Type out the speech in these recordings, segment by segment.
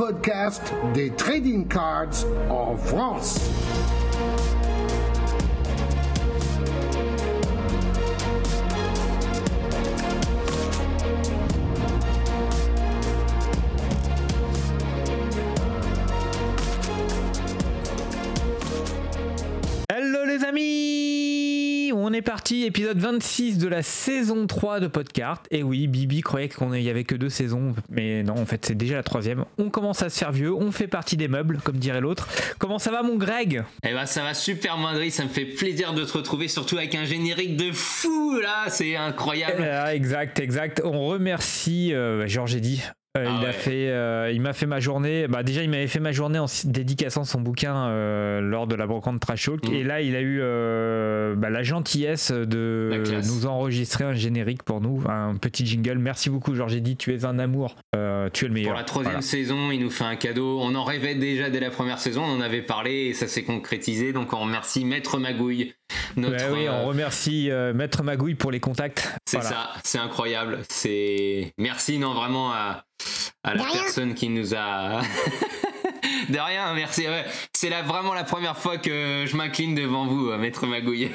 podcast des trading cards en France. Hello les amis On est parti, épisode 26 de la saison 3 de Podcart. Et oui, Bibi croyait qu'il n'y avait que deux saisons, mais non, en fait c'est déjà la troisième. On commence à se faire vieux, on fait partie des meubles, comme dirait l'autre. Comment ça va mon Greg? Eh ben ça va super Moindry, ça me fait plaisir de te retrouver, surtout avec un générique de fou là, c'est incroyable. Euh, Exact, exact. On remercie euh, Georges Eddy. Euh, Ah il a ouais. fait, euh, il m'a fait ma journée. Bah déjà, il m'avait fait ma journée en dédicaçant son bouquin euh, lors de la brocante Trash Talk. Mhm. Et là, il a eu bah, la gentillesse de nous enregistrer un générique pour nous, un petit jingle. Merci beaucoup, Georges Eddy. Tu es un amour. Tu es le meilleur. Pour la troisième Voilà. saison, il nous fait un cadeau. On en rêvait déjà dès la première saison, on en avait parlé et ça s'est concrétisé. Donc on remercie Maître Magouille. Notre, Ouais, oui, on remercie Maître Magouille pour les contacts. c'est Voilà. ça, c'est incroyable. C'est merci non vraiment à, à la personne qui nous a. De rien, merci. ouais. C'est la- vraiment la première fois que je m'incline devant vous, euh, Maître Magouille.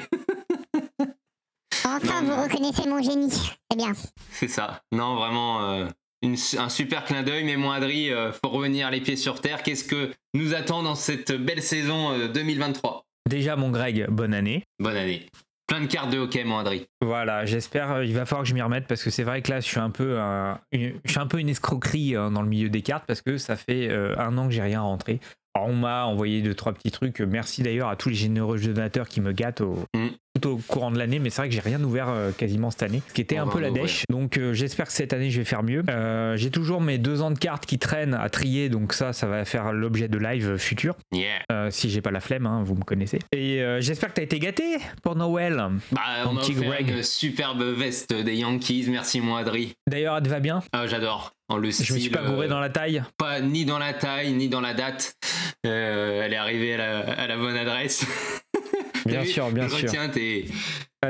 Enfin, Non, vous non. reconnaissez mon génie. C'est bien. C'est ça. Non, vraiment, euh, une un super clin d'œil. Mais moi, Adri, euh, faut revenir les pieds sur terre. Qu'est-ce que nous attend dans cette belle saison euh, 2023 Déjà, mon Greg, bonne année. Bonne année. Plein de cartes de hockey, mon Adri. Voilà, j'espère. euh, Il va falloir que je m'y remette parce que c'est vrai que là, je suis un peu, un- une, je suis un peu une escroquerie euh, dans le milieu des cartes parce que ça fait euh, un an que j'ai rien rentré. Alors, on m'a envoyé deux trois petits trucs. Merci d'ailleurs à tous les généreux donateurs qui me gâtent au, Mm. Tout au courant de l'année. Mais c'est vrai que j'ai rien ouvert euh, quasiment cette année, ce qui était On un peu en la dèche. Donc euh, j'espère que cette année je vais faire mieux. Euh, j'ai toujours mes deux ans de cartes qui traînent à trier, donc ça, ça va faire l'objet de live futur. Yeah. Si j'ai pas la flemme, hein, vous me connaissez. Et j'espère que t'as été gâté pour Noël. Bah, on Greg. une superbe veste des Yankees. Merci, mon Adri. D'ailleurs, elle te va bien? Ah, J'adore. En le Je me suis style, pas gouré euh, dans la taille. pas ni dans la taille, ni dans la date. Euh, elle est arrivée à la, à la bonne adresse. Bien sûr, bien sûr. tes...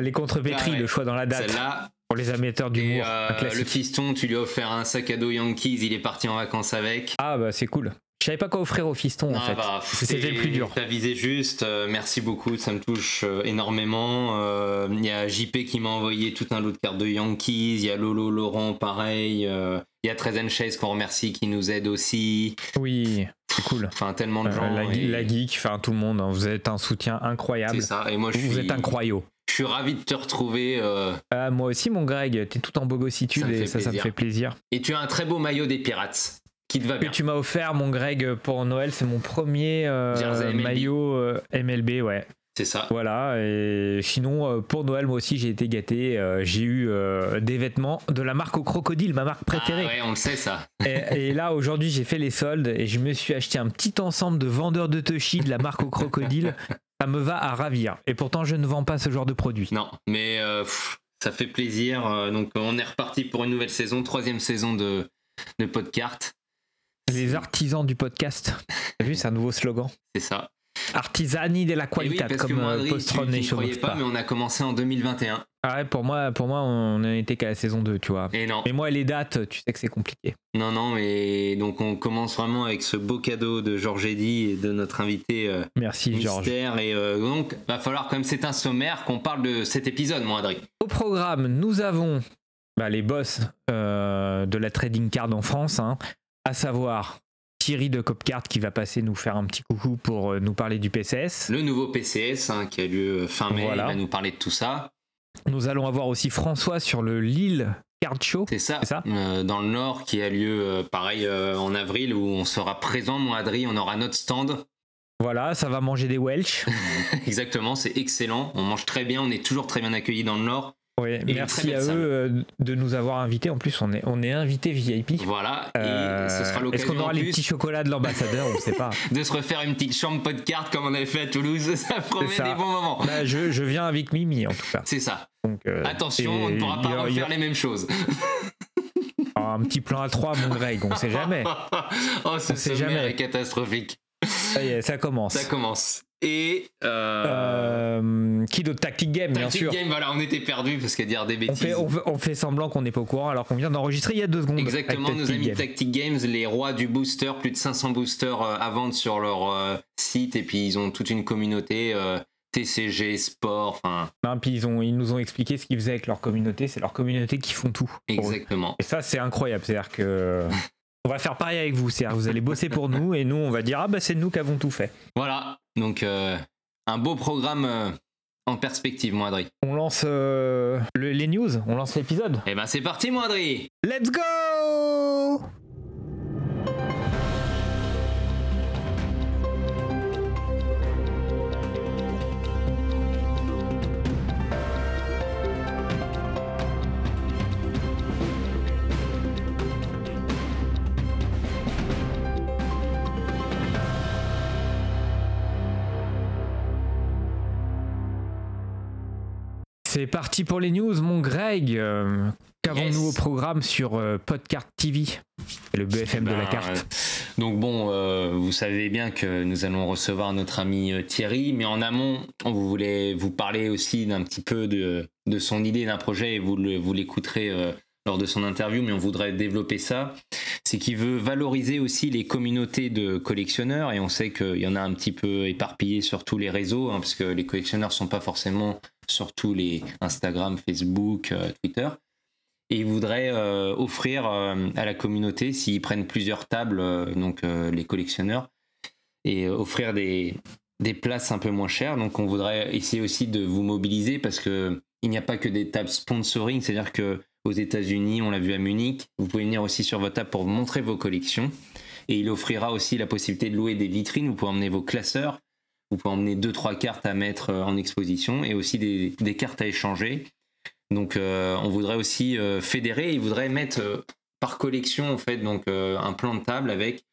Les contrepétries, Ah ouais. le choix dans la date. Celle-là, Pour les amateurs d'humour. euh, le fiston, tu lui as offert un sac à dos Yankees, il est parti en vacances avec. Ah bah c'est cool. Je savais pas quoi offrir au fiston en Ah fait. bah, C'était le plus dur. T'as visé juste, euh, merci beaucoup, ça me touche euh, énormément. Euh, Il y a JP qui m'a envoyé tout un lot de cartes de Yankees, il y a Lolo Laurent pareil, euh, il y a Trezen Chase qu'on remercie qui nous aide aussi. Oui, c'est cool. Enfin, tellement de Euh, gens. la, et la geek, enfin tout le monde, hein, vous êtes un soutien incroyable. C'est ça, et moi je Vous suis, êtes incroyable. je suis ravi de te retrouver. euh, Ah, moi aussi mon Greg, t'es tout en bogossitude Ça et ça, ça me fait plaisir. et tu as un très beau maillot des Pirates qui te va Que bien. tu m'as offert mon Greg pour Noël, c'est mon premier euh, maillot euh, MLB, ouais. C'est ça. Voilà, et sinon, euh, pour Noël, moi aussi, j'ai été gâté. Euh, j'ai eu euh, des vêtements de la marque au crocodile, ma marque préférée. Ah ouais, on le sait ça. et, et là, aujourd'hui, j'ai fait les soldes et je me suis acheté un petit ensemble de vendeurs de Toshi de la marque au crocodile. Ça me va à ravir. Et pourtant, je ne vends pas ce genre de produit. Non, mais euh, pff, ça fait plaisir. Donc on est reparti pour une nouvelle saison, troisième saison de, de Podcart. Les artisans du podcast. T'as vu, c'est un nouveau slogan. C'est ça. Artisani de la oui, qualità, parce que comme moi, euh, Postron tu, tu et Chauveau pas, mais on a commencé en 2021. Ah ouais, pour moi, pour moi, on n'en était qu'à la saison 2, tu vois. Et non, Mais moi, les dates, tu sais que c'est compliqué. non, non, mais donc on commence vraiment avec ce beau cadeau de Georges Eddy et de notre invité euh, Merci, Georges. Et euh, donc, va falloir, comme c'est un sommaire, qu'on parle de cet épisode, moi, Adri. Au programme, nous avons bah, les boss euh, de la trading card en France, hein, à savoir Thierry de Copcard qui va passer nous faire un petit coucou pour euh, nous parler du PCS. Le nouveau PCS hein, qui a lieu fin mai, Voilà. il va nous parler de tout ça. Nous allons avoir aussi François sur le Lille Card Show. C'est ça, ça Euh, dans le Nord qui a lieu euh, pareil euh, en avril où on sera présent, moi Adri, on aura notre stand. Voilà, ça va manger des Welsh. Exactement, c'est excellent, on mange très bien, on est toujours très bien accueillis dans le Nord. Oui, merci à eux euh, de nous avoir invités. En plus, on est, on est invité VIP. Voilà, et Euh, ce sera Est-ce l'occasion qu'on aura les petits chocolats de l'ambassadeur On ne sait pas. de se refaire une petite chambre cartes comme on avait fait à Toulouse, ça promet ça. des bons moments. Bah, je, je viens avec Mimi en tout cas. C'est ça. Donc, euh, Attention, on ne pourra pas refaire les mêmes choses. un petit plan à 3, mon Greg, on sait jamais. oh, ce On sait jamais. est catastrophique. Ça y est, ça commence. Ça commence. Et. Euh... Euh, qui d'autre? Tactic Game, bien Tactic sûr. Game, voilà, on était perdu parce qu'à dire des On bêtises. fait, on, fait, on fait semblant qu'on n'est pas au courant alors qu'on vient d'enregistrer il y a deux secondes. Exactement, nos Tactic amis Game. Tactic Games, les rois du booster, plus de 500 boosters euh, à vendre sur leur euh, site et puis ils ont toute une communauté TCG, sport, enfin puis ils, ont, ils nous ont expliqué ce qu'ils faisaient avec leur communauté. C'est leur communauté qui font tout. exactement. Et ça, c'est incroyable. C'est-à-dire que. On va faire pareil avec vous. C'est-à-dire que vous allez bosser pour nous et nous, on va dire Ah, bah, c'est nous qui avons tout fait. Voilà, donc euh, un beau programme euh, en perspective, Moindry. On lance euh, le- les news, on lance l'épisode. Et ben c'est parti, Moindry Let's go C'est parti pour les news, mon Greg. Euh, Qu'avons-nous Yes. au programme sur euh, Podcart TV le BFM de la Ben, carte. euh, donc bon, euh, vous savez bien que nous allons recevoir notre ami Thierry, mais en amont, on voulait vous parler aussi d'un petit peu de, de son idée d'un projet et vous l'écouterez lors de son interview, mais on voudrait développer ça. C'est qu'il veut valoriser aussi les communautés de collectionneurs et on sait qu'il y en a un petit peu éparpillé sur tous les réseaux, hein, parce que les collectionneurs sont pas forcément sur tous les Instagram, Facebook, euh, Twitter. Et ils voudraient euh, offrir euh, à la communauté, s'ils prennent plusieurs tables, donc les collectionneurs, et offrir des, des places un peu moins chères. Donc on voudrait essayer aussi de vous mobiliser parce que il n'y a pas que des tables sponsoring, c'est-à-dire que aux États-Unis, on l'a vu à Munich, vous pouvez venir aussi sur votre table pour montrer vos collections. Et il offrira aussi la possibilité de louer des vitrines. Vous pouvez emmener vos classeurs, vous pouvez emmener deux trois cartes à mettre euh, en exposition et aussi des, cartes à échanger. Donc euh, on voudrait aussi euh, fédérer, il voudrait mettre par collection en fait donc un plan de table avec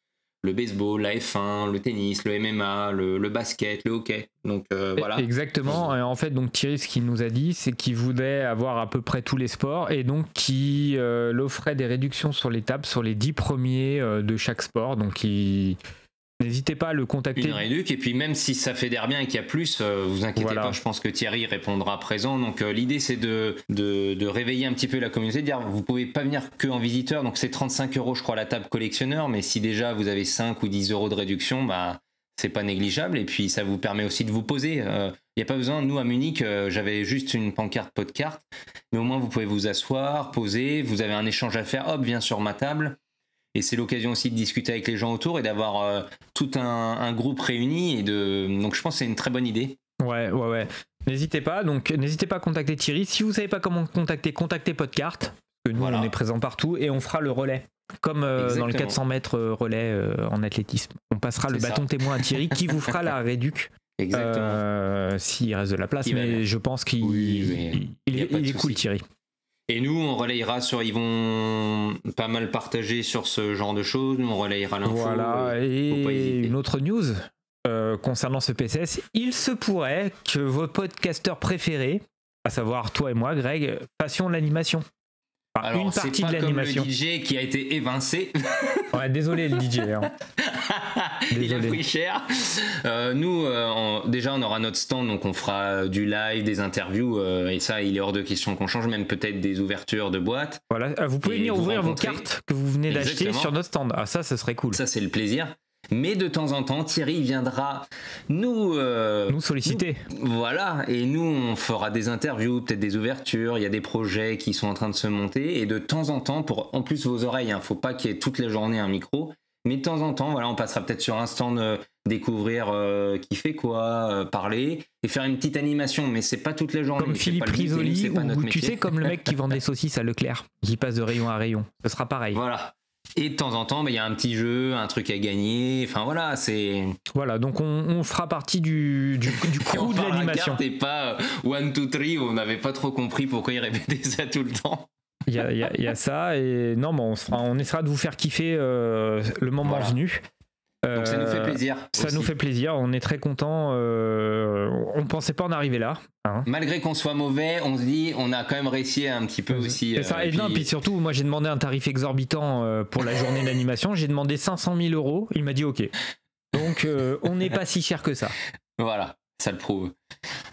le baseball, la F1, le tennis, le MMA, le, le basket, le hockey. Donc euh, voilà. Exactement. Et en fait, donc Thierry, ce qu'il nous a dit, c'est qu'il voulait avoir à peu près tous les sports et donc qu'il euh, offrait des réductions sur les tables sur les 10 premiers euh, de chaque sport. Donc il... n'hésitez pas à le contacter. Une réduc et puis même si ça fédère bien et qu'il y a plus, euh, vous inquiétez Voilà. pas, je pense que Thierry répondra présent. Donc euh, l'idée c'est de, de, de réveiller un petit peu la communauté, de dire vous pouvez pas venir que en visiteur, donc c'est 35 euros je crois la table collectionneur, mais si déjà vous avez 5 ou 10 euros de réduction, bah c'est pas négligeable et puis ça vous permet aussi de vous poser. Il n'y a pas besoin, nous à Munich, euh, j'avais juste une pancarte podcast, mais au moins vous pouvez vous asseoir, poser, vous avez un échange à faire, hop, viens sur ma table. Et c'est l'occasion aussi de discuter avec les gens autour et d'avoir euh, tout un, un groupe réuni. Et de... Donc je pense que c'est une très bonne idée. Ouais, ouais, ouais. N'hésitez pas. Donc n'hésitez pas à contacter Thierry. Si vous savez pas comment contacter, contactez Podcart. Que nous, Voilà. on est présent partout et on fera le relais. Comme euh, dans le Exactement. 400 mètres euh, relais euh, en athlétisme. On passera le ça. bâton témoin à Thierry qui vous fera la réduc. Exactement. S'il reste de la place, Il mais je pense qu'il Oui, il, est, il cool. Thierry. Et nous, on relayera sur. Ils vont pas mal partager sur ce genre de choses. Nous, on relayera l'info. Voilà, euh, et une autre news euh, concernant ce PCS. Il se pourrait que vos podcasteurs préférés, à savoir toi et moi, Greg, fassions l'animation. Enfin, Alors, une partie pas de comme l'animation. le DJ qui a été évincé. Ouais, désolé le DJ. hein. Il a pris cher. Euh, nous, euh, on- déjà, on aura notre stand, donc on fera du live, des interviews, euh, et ça, il est hors de question qu'on change, même peut-être des ouvertures de boîtes. Voilà, vous pouvez venir ouvrir vos cartes que vous venez d'acheter sur notre stand. Ah ça, ce serait cool. Ça, c'est le plaisir. Mais de temps en temps, Thierry viendra nous. euh, Nous solliciter. Voilà, et nous on fera des interviews, peut-être des ouvertures, il y a des projets qui sont en train de se monter, et de temps en temps, pour en plus vos oreilles, hein, faut pas qu'il y ait toute la journée un micro, mais de temps en temps, voilà, on passera peut-être sur un stand euh, découvrir euh, qui fait quoi, euh, parler, et faire une petite animation, mais c'est pas toute la journée. Comme Philippe Risoli, ou tu métier. sais, comme le mec qui vend des saucisses à Leclerc, qui passe de rayon à rayon. Ce sera pareil. Voilà. Et de temps en temps, bah, il y a un petit jeu, un truc à gagner, enfin voilà, c'est. Voilà, donc on, on fera partie du, du, du crew de l'animation. Et pas euh, one, two, three, où on n'avait pas trop compris pourquoi il répétait ça tout le temps. Il y y y a ça, et non, mais on, se fera- on essaiera de vous faire kiffer euh, le moment Voilà. venu. Donc ça nous fait Euh, plaisir. Ça aussi. nous fait plaisir, on est très contents. euh, on pensait pas en arriver là. hein. Malgré qu'on soit mauvais, on se dit, on a quand même réussi un petit peu aussi. Et ça, euh, et non, puis- puis surtout, moi j'ai demandé un tarif exorbitant euh, pour la journée d'animation. J'ai demandé 500 000 euros. Il m'a dit OK. Donc euh, on n'est pas si cher que ça. Voilà, ça le prouve.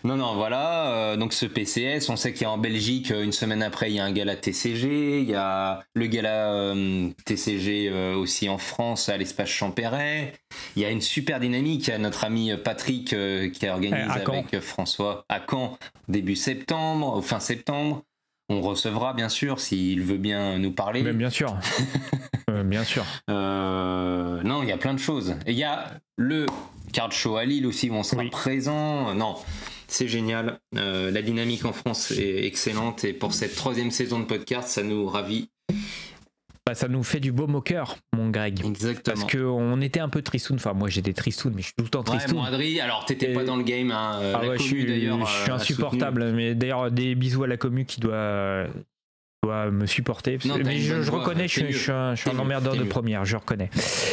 Non, non, voilà. euh, donc ce PCS, on sait qu'il y a en Belgique, euh, une semaine après, il y a un gala TCG. Il y a le gala euh, TCG euh, aussi en France à l'espace Champéret. Il y a une super dynamique. Il y a notre ami Patrick qui a organisé Eh, Caen. avec François à Caen début septembre, fin septembre. On recevra bien sûr s'il veut bien nous parler. Mais bien sûr. Euh, bien sûr. Euh, non, il y a plein de choses. Et il y a le card show à Lille aussi où on sera Oui. présent. Non, c'est génial. Euh, la dynamique en France est excellente et pour cette troisième saison de podcast, ça nous ravit. Bah, ça nous fait du baume au cœur, mon Greg. Exactement. Parce qu'on était un peu tristoun. Enfin, moi j'étais tristoun, mais je suis tout le temps Ouais, tristoun. Adri, alors t'étais Et- pas dans le game. Hein. euh, Ah la ouais, je suis, d'ailleurs. je suis euh, insupportable. Mais d'ailleurs, des bisous à la commu qui doit, doit me supporter. Non, mais je, reconnais, je suis, t'es je suis un, je suis un emmerdeur de mieux. première, je reconnais.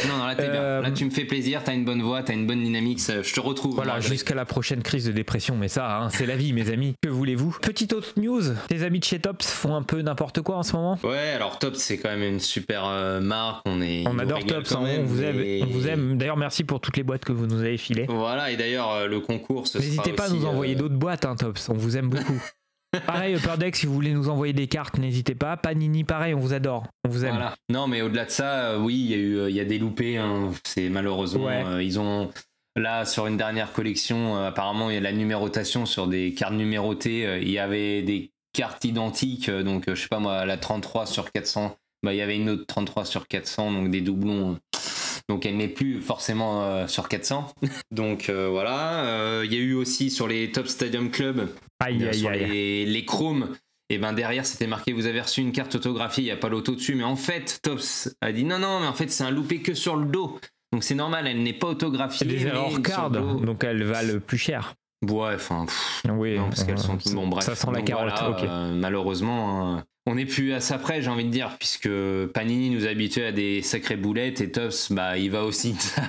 Non, non, là Euh, bien. Là tu me fais plaisir, t'as une bonne voix, t'as une bonne dynamique, ça- je te retrouve. Voilà, jusqu'à la prochaine crise de dépression, mais ça, hein, c'est la vie, mes amis. Que voulez-vous? Petite autre news tes amis de chez Tops font un peu n'importe quoi en ce moment? Ouais, alors Top, c'est quand même une super euh, marque. On, est, On adore Tops, quand hein, même, on vous aime. et- On vous aime. D'ailleurs, merci pour toutes les boîtes que vous nous avez filées. Voilà, et d'ailleurs, euh, le concours, ce N'hésitez pas à nous envoyer euh, d'autres boîtes, hein, Tops. On vous aime beaucoup. pareil, Upper Deck, si vous voulez nous envoyer des cartes, n'hésitez pas. Panini, pareil, on vous adore. On vous aime. Voilà. Non, mais au-delà de ça, euh, oui, il y a eu, euh, y a des loupés. hein. C'est malheureusement, Ouais. euh, ils ont là sur une dernière collection. apparemment, il y a la numérotation sur des cartes numérotées. il y avait des cartes identiques, donc je sais pas moi, la 33 sur 400. Bah, il y avait une autre 33 sur 400, donc des doublons. Donc elle n'est plus forcément euh, sur 400. donc euh, voilà. Euh, Il y a eu aussi sur les Top Stadium Club Aïe, euh, aïe, sur aïe. les, les chromes, et ben derrière c'était marqué vous avez reçu une carte autographiée, il n'y a pas l'auto dessus, mais en fait Tops a dit non non mais en fait c'est un loupé que sur le dos. Donc c'est normal, elle n'est pas autographiée. des erreurs sur card, le dos. donc elles valent plus cher. Ouais, enfin, Oui, non, parce qu'elles euh, sont bon bref. Ça sent la carotte, voilà, euh, malheureusement, hein, on n'est plus à ça près, j'ai envie de dire, puisque Panini nous a habitués à des sacrées boulettes et Tops, bah il va aussi de sa,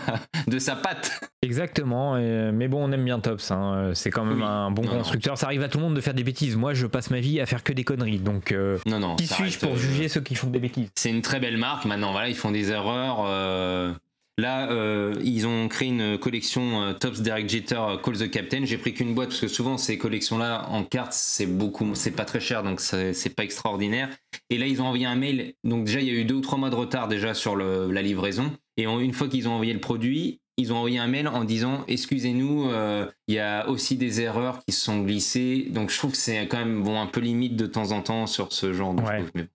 de sa patte. Exactement, et- mais bon, on aime bien Tops. hein. Euh, C'est quand même Oui. un bon Non, non. constructeur. Ça arrive à tout le monde de faire des bêtises. Moi, je passe ma vie à faire que des conneries. Donc, euh, Non non. qui suis-je pour euh, juger ceux qui font des bêtises? C'est une très belle marque. Maintenant, voilà, ils font des erreurs. Là, euh, ils ont créé une collection euh, Tops Derek Jeter euh, Call the Captain. J'ai pris qu'une boîte parce que souvent ces collections-là en cartes c'est beaucoup, c'est pas très cher donc c'est pas extraordinaire. Et là, ils ont envoyé un mail. Donc déjà, il y a eu deux ou trois mois de retard déjà sur le- la livraison. Et une fois qu'ils ont envoyé le produit, ils ont envoyé un mail en disant excusez-nous, euh, il y a aussi des erreurs qui se sont glissées. Donc je trouve que c'est quand même bon un peu limite de temps en temps sur ce genre de Ouais. choses.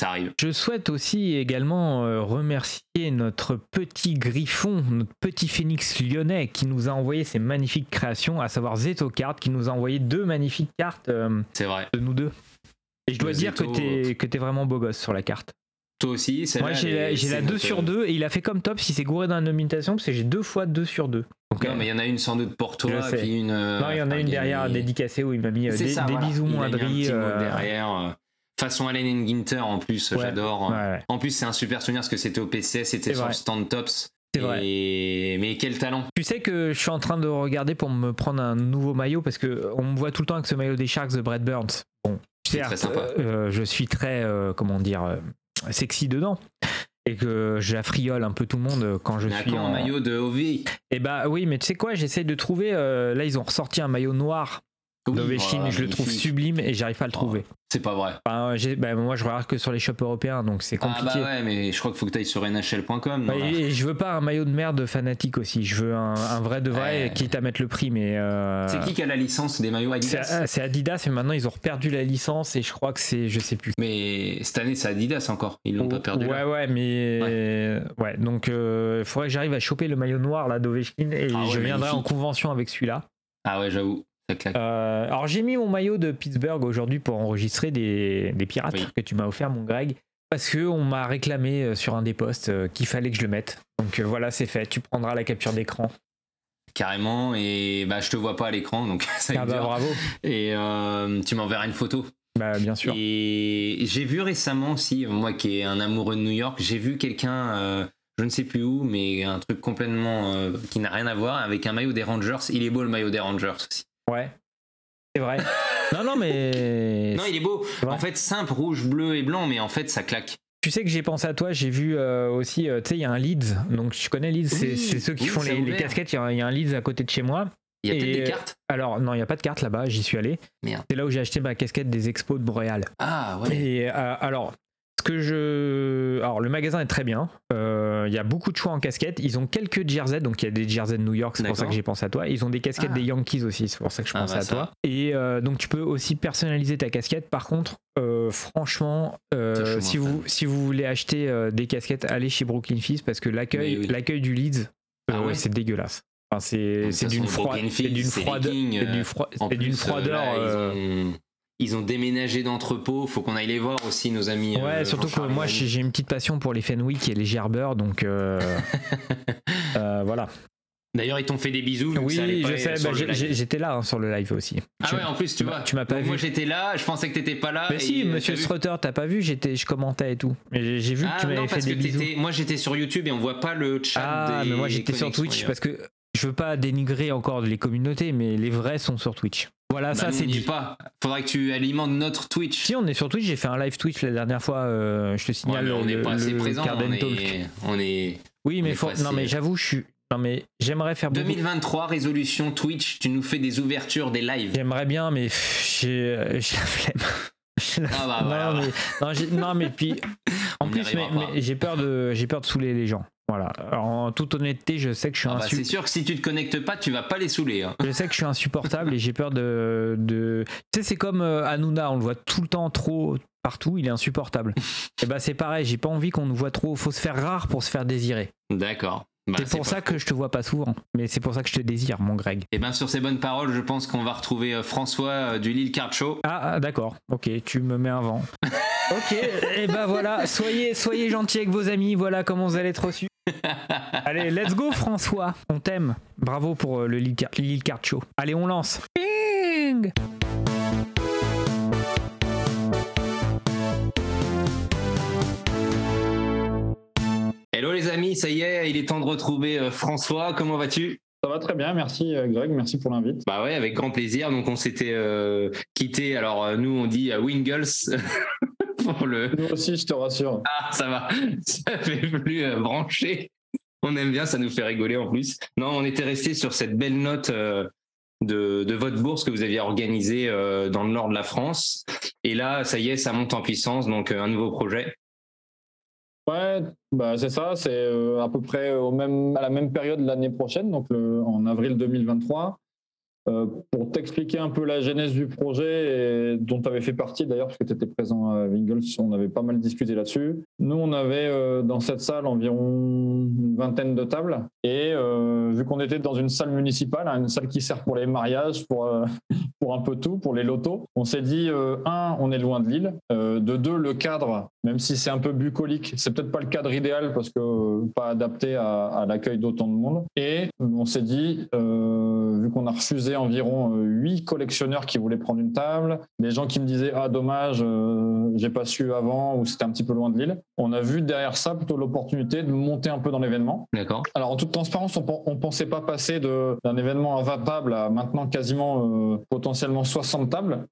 Ça arrive. Je souhaite aussi également euh, remercier notre petit griffon, notre petit phénix lyonnais qui nous a envoyé ces magnifiques créations, à savoir Zetocard qui nous a envoyé deux magnifiques cartes euh, C'est vrai. de nous deux. Et je dois dire que Zeto, t'es que t'es vraiment beau gosse sur la carte. Toi aussi, celle-là, Moi j'ai la, est- j'ai la c'est 2 notre- sur 2 et il a fait comme top si c'est gouré dans la nomination parce que j'ai deux fois 2 sur 2. Donc, Non, euh, mais il y en a une sans doute pour toi, puis une. euh, non, il y en a une derrière mis- dédicacée où il m'a mis euh, C'est des, ça, des voilà. bisous mot euh, derrière. Euh, Façon Allen Ginter en plus, Ouais, j'adore. ouais. En plus, c'est un super souvenir parce que c'était au PCS, c'était sur vrai. le stand Tops. C'est vrai. Et... Mais quel talent Tu sais que je suis en train de regarder pour me prendre un nouveau maillot parce que on me voit tout le temps avec ce maillot des Sharks de Brad Burns. Bon, C'est certes, très sympa. euh, je suis très, euh, comment dire, euh, sexy dedans et que j'affriole un peu tout le monde quand je suis quand en. un maillot de OV. Et bah oui, mais tu sais quoi, j'essaie de trouver. euh, là, ils ont ressorti un maillot noir Oui, voilà, et je le trouve sublime et j'arrive pas à le Oh, trouver. C'est pas vrai. Enfin, bah, moi, je regarde que sur les shops européens, donc c'est Ah compliqué. bah ouais, mais je crois qu'il faut que tu ailles sur nhl.com. Bah, et, je veux pas un maillot de merde fanatique aussi. Je veux un, un vrai de vrai, Ouais. quitte à mettre le prix, mais. euh, C'est qui qui a la licence des maillots Adidas ah, c'est Adidas, mais maintenant ils ont reperdu la licence et je crois que c'est, je sais plus. Mais cette année, c'est Adidas encore. Ils l'ont pas perdu. Ouais, là. ouais, mais ouais. donc il faudrait que j'arrive à choper le maillot noir là d'Ovechkin et Ah ouais, je viendrai en convention avec celui-là. Ah ouais, j'avoue. Euh, alors j'ai mis mon maillot de Pittsburgh aujourd'hui pour enregistrer des, des pirates Oui. que tu m'as offert, mon Greg, parce que on m'a réclamé euh, sur un des posts euh, qu'il fallait que je le mette. Donc voilà, c'est fait. Tu prendras la capture d'écran. Carrément. Et bah, je te vois pas à l'écran, donc ça Ah bah dur. bravo. Et euh, tu m'enverras une photo. Bah bien sûr. Et j'ai vu récemment aussi, moi qui est un amoureux de New York, j'ai vu quelqu'un, euh, je ne sais plus où, mais un truc complètement euh, qui n'a rien à voir, avec un maillot des Rangers. Il est beau le maillot des Rangers aussi. Ouais. C'est vrai. non non mais Non, il est beau. En fait, simple, rouge, bleu et blanc, mais en fait, ça claque. Tu sais que j'ai pensé à toi, j'ai vu euh, aussi, euh, tu sais, il y a un Leeds, donc je connais Leeds, c'est Oui, c'est ceux qui oui, font les, casquettes, il y, a un- il y a un Leeds à côté de chez moi. Il y a peut-être des cartes Alors, non, il n'y a pas de carte là-bas, j'y suis allé. C'est là où j'ai acheté ma casquette des expos de Boréal. Ah ouais. Et euh, alors, ce que je. Alors, le magasin est très bien. Euh, Il y a beaucoup de choix en casquettes. Ils ont quelques jerseys, donc il y a des jerseys de New York, c'est pour ça que j'ai pensé à toi. Ils ont des casquettes Ah. des Yankees aussi, c'est pour ça que je Ah, pensais bah, à ça. toi. Et euh, donc, tu peux aussi personnaliser ta casquette. Par contre, euh, franchement, si, vous, si vous voulez acheter des casquettes, allez chez Brooklyn Fizz parce que l'accueil Mais oui. l'accueil du Leeds, Ah ouais c'est dégueulasse. Enfin, c'est d'une froideur. C'est d'une froideur. Ils, ont, déménagé d'entrepôt. Faut qu'on aille les voir aussi, nos amis. Ouais, euh, surtout que moi j'ai une petite passion pour les Fenwick et les gerbeurs, donc euh, euh, voilà. D'ailleurs, ils t'ont fait des bisous. ça Oui, je sais, bah, j'étais là hein, sur le live aussi. Ah Tu- ouais, en plus, tu vois. tu m'as pas Donc, vu. Moi, j'étais là. Je pensais que t'étais pas là. Mais si, monsieur Strutter, t'as pas vu, j'étais, je commentais et tout. J'ai- vu que Ah tu m'avais fait des que bisous. Moi, j'étais sur YouTube et on voit pas le chat. Ah, des mais moi j'étais sur Twitch parce que je veux pas dénigrer encore les communautés, mais les vrais sont sur Twitch. Voilà, Bah, ça nous, c'est dit. pas. Faudrait que tu alimentes notre Twitch. Si on est sur Twitch, j'ai fait un live Twitch la dernière fois, euh, je te signale on n'est pas assez présent. On est, on est Oui, mais est faut- passé- non mais j'avoue, je suis non mais j'aimerais faire beaucoup 2023 résolution Twitch. Tu nous fais des ouvertures, des lives. J'aimerais bien, mais j'ai euh, j'ai la flemme. La Ah bah voilà. non, mais, non, mais puis en On plus, mais, mais j'ai peur de j'ai peur de saouler les gens. Voilà. Alors, en toute honnêteté, je sais que je suis Ah bah, c'est sûr que si tu te connectes pas, tu vas pas les saouler. hein. Je sais que je suis insupportable et j'ai peur de, de... Tu sais, c'est comme euh, Hanouna, on le voit tout le temps trop partout, il est insupportable. et bah c'est pareil, j'ai pas envie qu'on nous voit trop. Faut se faire rare pour se faire désirer. D'accord. Bah, c'est pour ça que je te vois pas souvent. Mais c'est pour ça que je te désire, mon Greg. Et bien sur ces bonnes paroles, je pense qu'on va retrouver euh, François euh, du Lille Card Show. Ah, ah, d'accord, ok, tu me mets un vent. ok, et bah voilà, soyez, soyez gentils avec vos amis, voilà comment vous allez être reçus. Allez, let's go François, on t'aime. Bravo pour euh, le Lille Card, Show. Allez, on lance. Ping Hello les amis, ça y est, il est temps de retrouver euh, François. Comment vas-tu? Ça va très bien, merci euh, Greg, merci pour l'invite. Bah ouais, avec grand plaisir. Donc on s'était euh, quitté. Alors nous on dit à Wingles le. Nous aussi, je te rassure. Ah ça va, ça fait plus euh, branché. On aime bien, ça nous fait rigoler en plus. Non, on était resté sur cette belle note euh, de, de votre bourse que vous aviez organisée euh, dans le nord de la France. Et là, ça y est, ça monte en puissance. Donc un nouveau projet. Ouais, bah c'est ça, c'est à peu près au même, à la même période l'année prochaine, donc le- en avril 2023. Euh, pour t'expliquer un peu la genèse du projet, et dont tu avais fait partie d'ailleurs, parce que tu étais présent à Wingles, on avait pas mal discuté là-dessus. Nous, on avait euh, dans cette salle environ une vingtaine de tables, et euh, vu qu'on était dans une salle municipale, hein, une salle qui sert pour les mariages, pour, pour un peu tout, pour les lotos, on s'est dit, un, on est loin de l'île, de deux, le cadre, même si c'est un peu bucolique, c'est peut-être pas le cadre idéal parce que pas adapté à, l'accueil d'autant de monde. Et on s'est dit, vu qu'on a refusé environ euh, huit collectionneurs qui voulaient prendre une table, des gens qui me disaient ah dommage, euh, j'ai pas su avant ou c'était un petit peu loin de l'île. On a vu derrière ça plutôt l'opportunité de monter un peu dans l'événement. D'accord. Alors en toute transparence, on, on pensait pas passer d'un événement à 20 tables à maintenant quasiment euh, potentiellement 60 tables.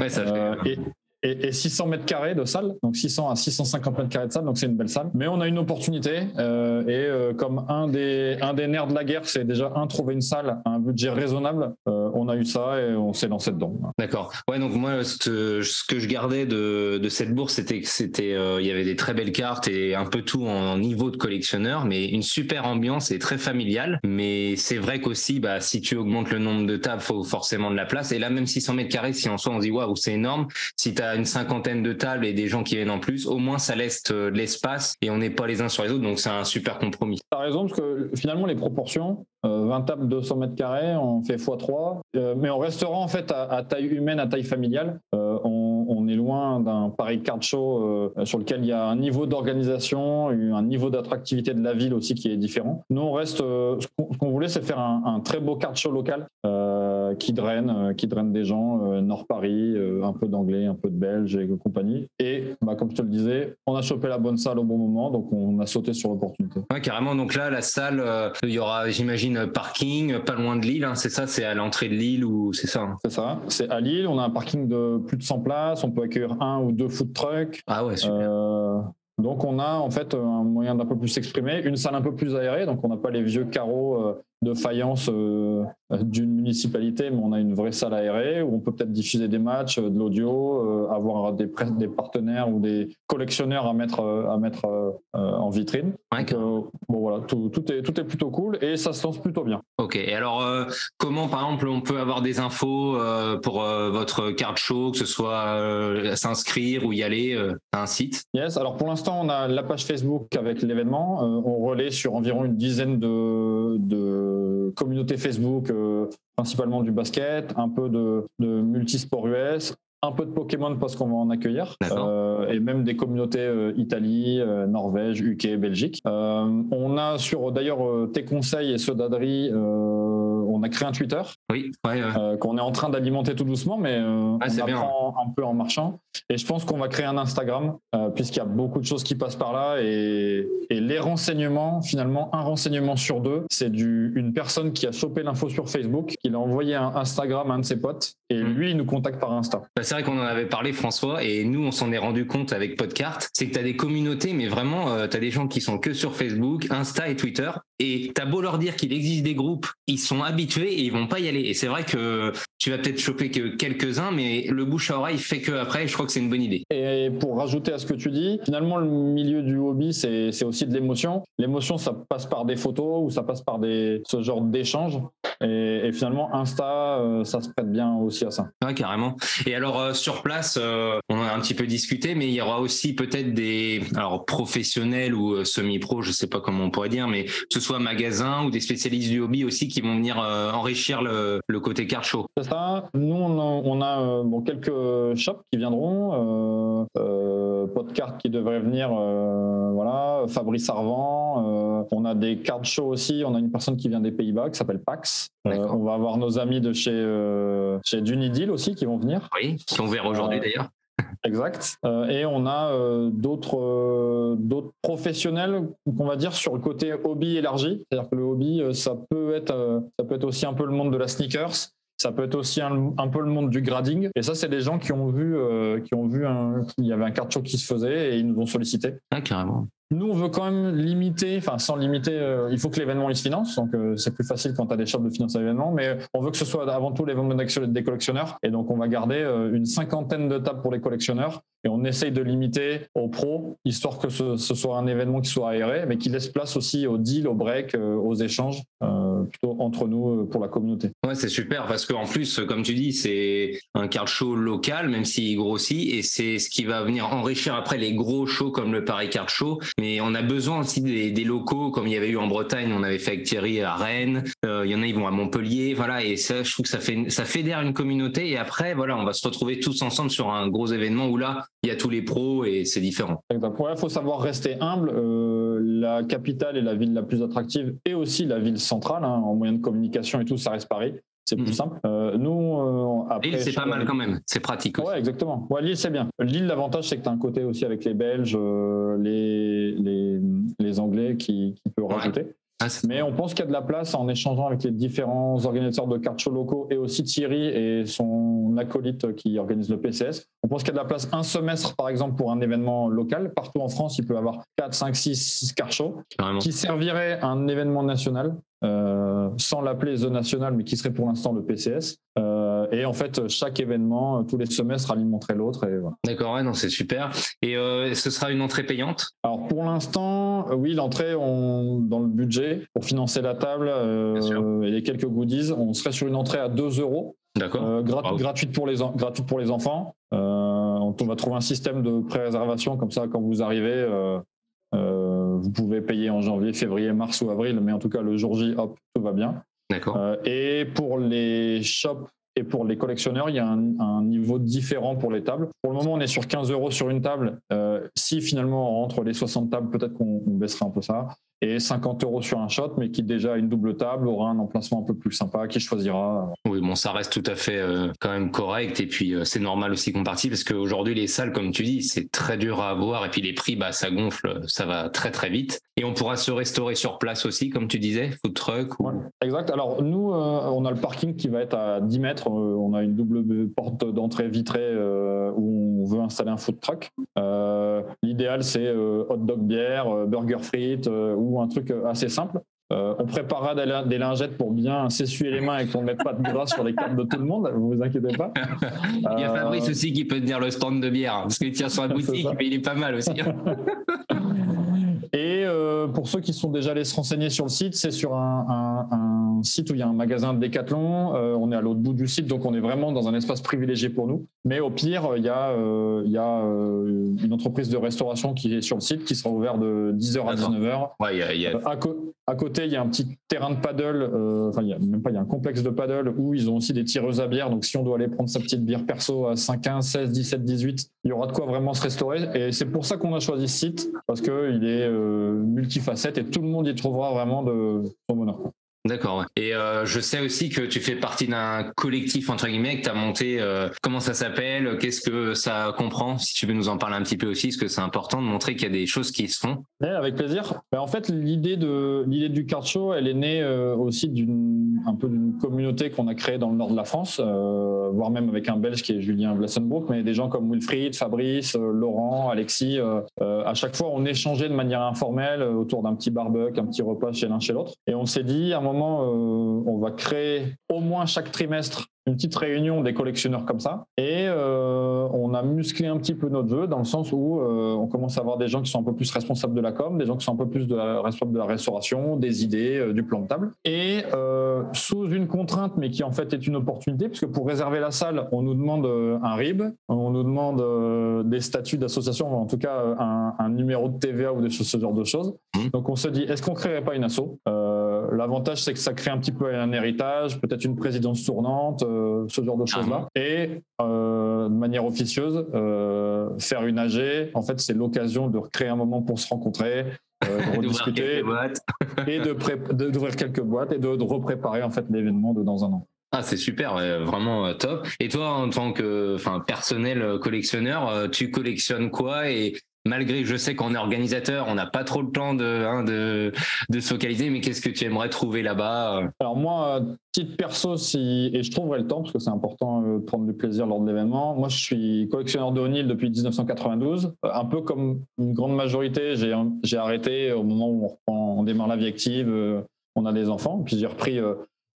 Ouais, ça fait. Euh, et, et, et 600 mètres carrés de salle, donc 600 à 650 mètres carrés de salle, donc c'est une belle salle. Mais on a une opportunité, euh, et euh, comme un des, un des nerfs de la guerre, c'est déjà un, trouver une salle à un budget raisonnable, euh, on a eu ça et on s'est lancé dedans. D'accord. Ouais, donc moi, ce que, je gardais de, de cette bourse, c'était que c'était, il y avait des très belles cartes et un peu tout en niveau de collectionneur, mais une super ambiance et très familiale. Mais c'est vrai qu'aussi, bah, si tu augmentes le nombre de tables, faut forcément de la place. Et là, même 600 mètres carrés, si en soi on se dit waouh, c'est énorme. Si tu as une cinquantaine de tables et des gens qui viennent en plus, au moins ça laisse euh, de l'espace et on n'est pas les uns sur les autres. Donc c'est un super compromis. T'as raison, parce que finalement, les proportions, euh, 20 tables, 200 mètres carrés, on fait x3, euh, mais on restera en fait à, taille humaine, à taille familiale. Euh, on, est loin d'un Paris Card Show euh, sur lequel il y a un niveau d'organisation, un niveau d'attractivité de la ville aussi qui est différent. Nous, on reste, euh, ce qu'on voulait, c'est faire un, très beau card show local euh, qui draine, euh, qui draine des gens, euh, Nord Paris, euh, un peu d'anglais, un peu de belge et compagnie. Et bah, comme je te le disais, on a chopé la bonne salle au bon moment, donc on a sauté sur l'opportunité. Ouais, carrément. Donc là, la salle, euh, il y aura, j'imagine, parking, pas loin de l'île. hein, c'est ça, c'est à l'entrée de l'île ou c'est ça. hein? C'est ça. C'est à Lille. On a un parking de plus de 100 places. On peut accueillir un ou deux food trucks. Ah ouais, super. Euh, Donc on a en fait un moyen d'un peu plus s'exprimer, une salle un peu plus aérée, donc on n'a pas les vieux carreaux euh, de faïence euh, d'une municipalité, mais on a une vraie salle aérée où on peut peut-être diffuser des matchs, de l'audio, avoir des, des partenaires ou des collectionneurs à mettre, à mettre en vitrine. Donc, bon voilà, tout, tout, est, tout est plutôt cool et ça se lance plutôt bien. Ok, et alors comment par exemple on peut avoir des infos pour votre carte show, que ce soit s'inscrire ou y aller à un site? Yes, alors pour l'instant on a la page Facebook avec l'événement. Euh, on relaie sur environ une dizaine de, communautés Facebook, euh, principalement du basket, un peu de, de multisport US, un peu de Pokémon parce qu'on va en accueillir, euh, et même des communautés Italie, Norvège, UK, Belgique. on a sur d'ailleurs tes conseils et ceux d'Adri on a créé un Twitter. Oui, euh, qu'on est en train d'alimenter tout doucement, mais euh, ah, on apprend un peu en marchant. Et je pense qu'on va créer un Instagram, euh, puisqu'il y a beaucoup de choses qui passent par là. Et, les renseignements, finalement, un renseignement sur deux, c'est une personne qui a chopé l'info sur Facebook, qui l'a envoyé un Instagram à un de ses potes, et mm. lui, il nous contacte par Insta. Bah, c'est vrai qu'on en avait parlé, François, et nous, on s'en est rendu compte avec Podcart, c'est que tu as des communautés, mais vraiment, tu as des gens qui sont que sur Facebook, Insta et Twitter, et tu as beau leur dire qu'il existe des groupes, ils sont habitués et ils vont pas y aller. Et c'est vrai que tu vas peut-être choper que quelques-uns, mais le bouche à oreille fait que après, je crois que c'est une bonne idée. Et pour rajouter à ce que tu dis, finalement, le milieu du hobby, c'est aussi de l'émotion. L'émotion, ça passe par des photos ou ça passe par des, ce genre d'échanges. Et, finalement, Insta, euh, ça se prête bien aussi à ça. Ouais, carrément. Et alors, euh, sur place, euh, on en a un petit peu discuté, mais il y aura aussi peut-être des alors, professionnels ou semi-pro, je sais pas comment on pourrait dire, mais ce soit magasins ou des spécialistes du hobby aussi qui vont venir enrichir le, le côté car show. C'est ça. Nous, on a, bon, quelques shops qui viendront. Euh, Podcart qui devrait venir, voilà, Fabrice Arvent. on a des card shows aussi. On a une personne qui vient des Pays-Bas qui s'appelle Pax. on va avoir nos amis de chez, chez Dunidil aussi qui vont venir. Oui, qui sont ouverts aujourd'hui d'ailleurs. Exact. Euh, et on a euh, d'autres euh, d'autres professionnels qu'on va dire sur le côté hobby élargi. C'est-à-dire que le hobby, ça peut être aussi un peu le monde de la sneakers. Ça peut être aussi un, peu le monde du grading. Et ça, c'est des gens qui ont vu, qui il y avait un card qui se faisait et ils nous ont sollicité. Ah, carrément. Nous, on veut quand même limiter, enfin sans limiter, euh, il faut que l'événement il se finance, donc euh, c'est plus facile quand tu as des shops de financer l'événement, mais on veut que ce soit avant tout l'événement des collectionneurs, et donc on va garder euh, une cinquantaine de tables pour les collectionneurs, et on essaye de limiter aux pros, histoire que ce, soit un événement qui soit aéré, mais qui laisse place aussi aux deals, aux breaks, aux échanges, plutôt entre nous pour la communauté. Ouais, c'est super, parce qu'en plus, comme tu dis, c'est un card show local, même s'il grossit, et c'est ce qui va venir enrichir après les gros shows comme le Paris Card Show, mais on a besoin aussi des, locaux, comme il y avait eu en Bretagne, on avait fait avec Thierry à Rennes, euh, il y en a, ils vont à Montpellier, voilà, et ça, je trouve que ça, fait, fédère une communauté, et après, voilà, on va se retrouver tous ensemble sur un gros événement où là, il y a tous les pros et c'est différent. Il faut savoir rester humble. Euh, la capitale est la ville la plus attractive et aussi la ville centrale, hein, en moyen de communication et tout, ça reste Paris c'est plus mhm. simple. Euh, nous, euh, après, Lille, c'est pas mal quand même. C'est pratique. Aussi. Ouais, exactement. Ouais, Lille, c'est bien. Lille, l'avantage, c'est que tu as un côté aussi avec les Belges, euh, les, les, les, Anglais qui, qui peut rajouter. Ah, Mais on pense qu'il y a de la place en échangeant avec les différents organisateurs de cartes locaux et aussi Thierry et son acolyte qui organise le PCS. On pense qu'il y a de la place un semestre, par exemple, pour un événement local. Partout en France, il peut y avoir 4, 5, 6 car shows qui serviraient à un événement national euh, sans l'appeler The National, mais qui serait pour l'instant le PCS. Euh, et en fait, chaque événement, euh, tous les semestres, alimenterait l'autre. D'accord, non, c'est super. Et ce sera une entrée payante? Alors pour l'instant, oui, l'entrée, dans le budget, pour financer la table et les quelques goodies, on serait sur une entrée à 2 euros. D'accord. gratuite, pour les, gratuite pour les enfants. on va trouver un système de pré-réservation, comme ça, quand vous arrivez, vous pouvez payer en janvier, février, mars ou avril, mais en tout cas, le jour J, hop, tout va bien. D'accord. Euh, et pour les shops et pour les collectionneurs, il y a un, niveau différent pour les tables. Pour le moment, on est sur 15 euros sur une table. Euh, si finalement on rentre les 60 tables, peut-être qu'on baissera un peu ça et 50 euros sur un shot, mais qui déjà a une double table, aura un emplacement un peu plus sympa, qui choisira. Oui, bon, ça reste tout à fait euh, quand même correct, et puis euh, c'est normal aussi qu'on participe, parce qu'aujourd'hui, les salles, comme tu dis, c'est très dur à avoir, et puis les prix, bah, ça gonfle, ça va très très vite. Et on pourra se restaurer sur place aussi, comme tu disais, food truck. Ou... exact. Alors nous, euh, on a le parking qui va être à 10 mètres, on a une double porte d'entrée vitrée où on on veut installer un food truck. L'idéal, c'est hot dog bière, burger frites ou un truc assez simple. Euh, on préparera des lingettes pour bien s'essuyer les mains et qu'on ne mette pas de gras sur les cartes de tout le monde, vous vous inquiétez pas. il y a Fabrice euh, aussi qui peut tenir le stand de bière, parce qu'il tient sur la boutique, mais il est pas mal aussi. euh, pour ceux qui sont déjà allés se renseigner sur le site, c'est sur un, site où il y a un magasin de Décathlon. on est à l'autre bout du site, donc on est vraiment dans un espace privilégié pour nous. Mais au pire, il y a, une entreprise de restauration qui est sur le site, qui sera ouverte de 10h à 19h. Ouais, y a, à côté, il y a un petit terrain de paddle, euh, enfin, il y a même pas, il y a un complexe de paddle où ils ont aussi des tireuses à bière. Donc, si on doit aller prendre sa petite bière perso à 5, 15, 16, 17, 18, il y aura de quoi vraiment se restaurer. Et c'est pour ça qu'on a choisi ce site, parce qu'il est euh, multifacette et tout le monde y trouvera vraiment de son. D'accord. Et euh, je sais aussi que tu fais partie d'un collectif entre guillemets que tu as monté. Euh, comment ça s'appelle Qu'est-ce que ça comprend Si tu veux nous en parler un petit peu aussi, parce que c'est important de montrer qu'il y a des choses qui se font. Oui, avec plaisir. Ben, en fait, l'idée de l'idée du card show, elle est née euh, aussi d'une un peu d'une communauté qu'on a créée dans le nord de la France, voire même avec un Belge qui est Julien Blassenbroek, mais des gens comme Wilfried, Fabrice, Laurent, Alexis. à chaque fois, on échangeait de manière informelle autour d'un petit barbecue, un petit repas chez l'un chez l'autre, et on s'est dit à un moment euh, on va créer au moins chaque trimestre une petite réunion des collectionneurs comme ça. Et euh, on a musclé un petit peu notre jeu dans le sens où euh, on commence à avoir des gens qui sont un peu plus responsables de la com, des gens qui sont un peu plus de la, responsables de la restauration, des idées, du plan de table. Et sous une contrainte, mais qui en fait est une opportunité, puisque pour réserver la salle, on nous demande un RIB, on nous demande des statuts d'association, en tout cas un, numéro de TVA ou des choses, ce genre de choses. Mmh. Donc on se dit, est-ce qu'on créerait pas une asso? L'avantage, c'est que ça crée un petit peu un héritage, peut-être une présidence tournante, euh, ce genre de choses-là. Et euh, de manière officieuse, euh, faire une AG, en fait, c'est l'occasion de créer un moment pour se rencontrer, de rediscuter et d'ouvrir quelques boîtes et de, repréparer en fait l'événement de dans un an. Ah, c'est super, vraiment top. Et toi, en tant que enfin, personnel collectionneur, tu collectionnes quoi et malgré, je sais qu'on est organisateur, on n'a pas trop le temps de, hein, de, de, se focaliser, mais qu'est-ce que tu aimerais trouver là-bas euh Alors moi, petite perso, si, et je trouverai le temps, parce que c'est important euh, de prendre du plaisir lors de l'événement, moi je suis collectionneur de O'Neill depuis 1992, euh, un peu comme une grande majorité, j'ai arrêté au moment où on, on démarre la vie active, on a des enfants, puis j'ai repris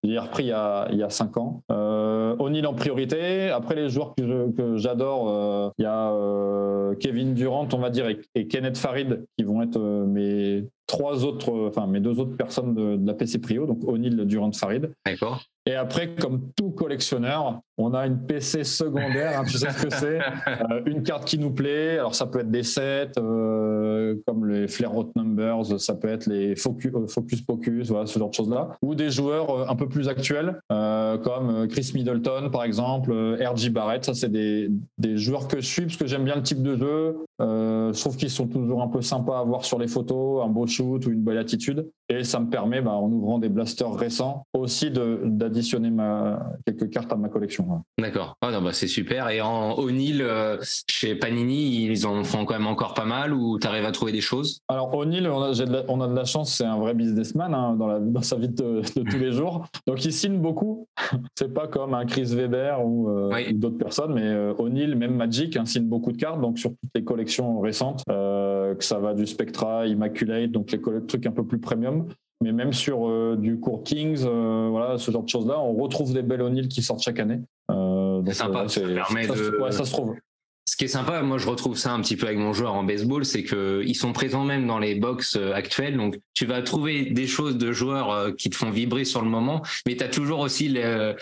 j'ai repris il y, a, cinq ans. Euh, O'Neill en priorité. Après, les joueurs que j'adore, euh, il y a euh, Kevin Durant, on va dire, et, Kenneth Farid, qui vont être euh, mes trois autres, enfin mes deux autres personnes de, de la PC Prio, donc O'Neill, Durant, Farid. D'accord. Et après, comme tout collectionneur, on a une PC secondaire, hein, tu sais ce que c'est, euh, une carte qui nous plaît. Alors ça peut être des sets euh, comme les Flare Hot Numbers, ça peut être les Focus euh, Focus, Pocus, voilà ce genre de choses là, ou des joueurs un peu plus actuels comme Chris Middleton par exemple, RG Barrett. Ça c'est des, des, joueurs que je suis parce que j'aime bien le type de jeu. Je trouve qu'ils sont toujours un peu sympas à voir sur les photos, un beau shoot ou une belle attitude. Et ça me permet, bah, en ouvrant des blasters récents, aussi d'additionner quelques cartes à ma collection. D'accord. Ah, bah, c'est super. Et en O'Neill, euh, chez Panini, ils en font quand même encore pas mal ou tu arrives à trouver des choses? Alors O'Neill, on a, de la, on a de la chance, c'est un vrai businessman hein, dans, la, dans sa vie de, tous les jours. Donc il signe beaucoup. c'est pas comme un Chris Weber ou, euh, d'autres personnes, mais euh, O'Neill, même Magic, hein, signe beaucoup de cartes. Donc sur toutes les collections récentes, que ça va du Spectra, Immaculate, donc les trucs un peu plus premium mais même sur euh, du court Kings, euh, voilà, ce genre de choses-là, on retrouve des belles O'Neill qui sortent chaque année. Euh, c'est sympa, ça permet de... ça se trouve ce qui est sympa, moi je retrouve ça un petit peu avec mon joueur en baseball, c'est qu'ils sont présents même dans les box euh, actuelles. Donc tu vas trouver des choses de joueurs euh, qui te font vibrer sur le moment, mais tu as toujours aussi le,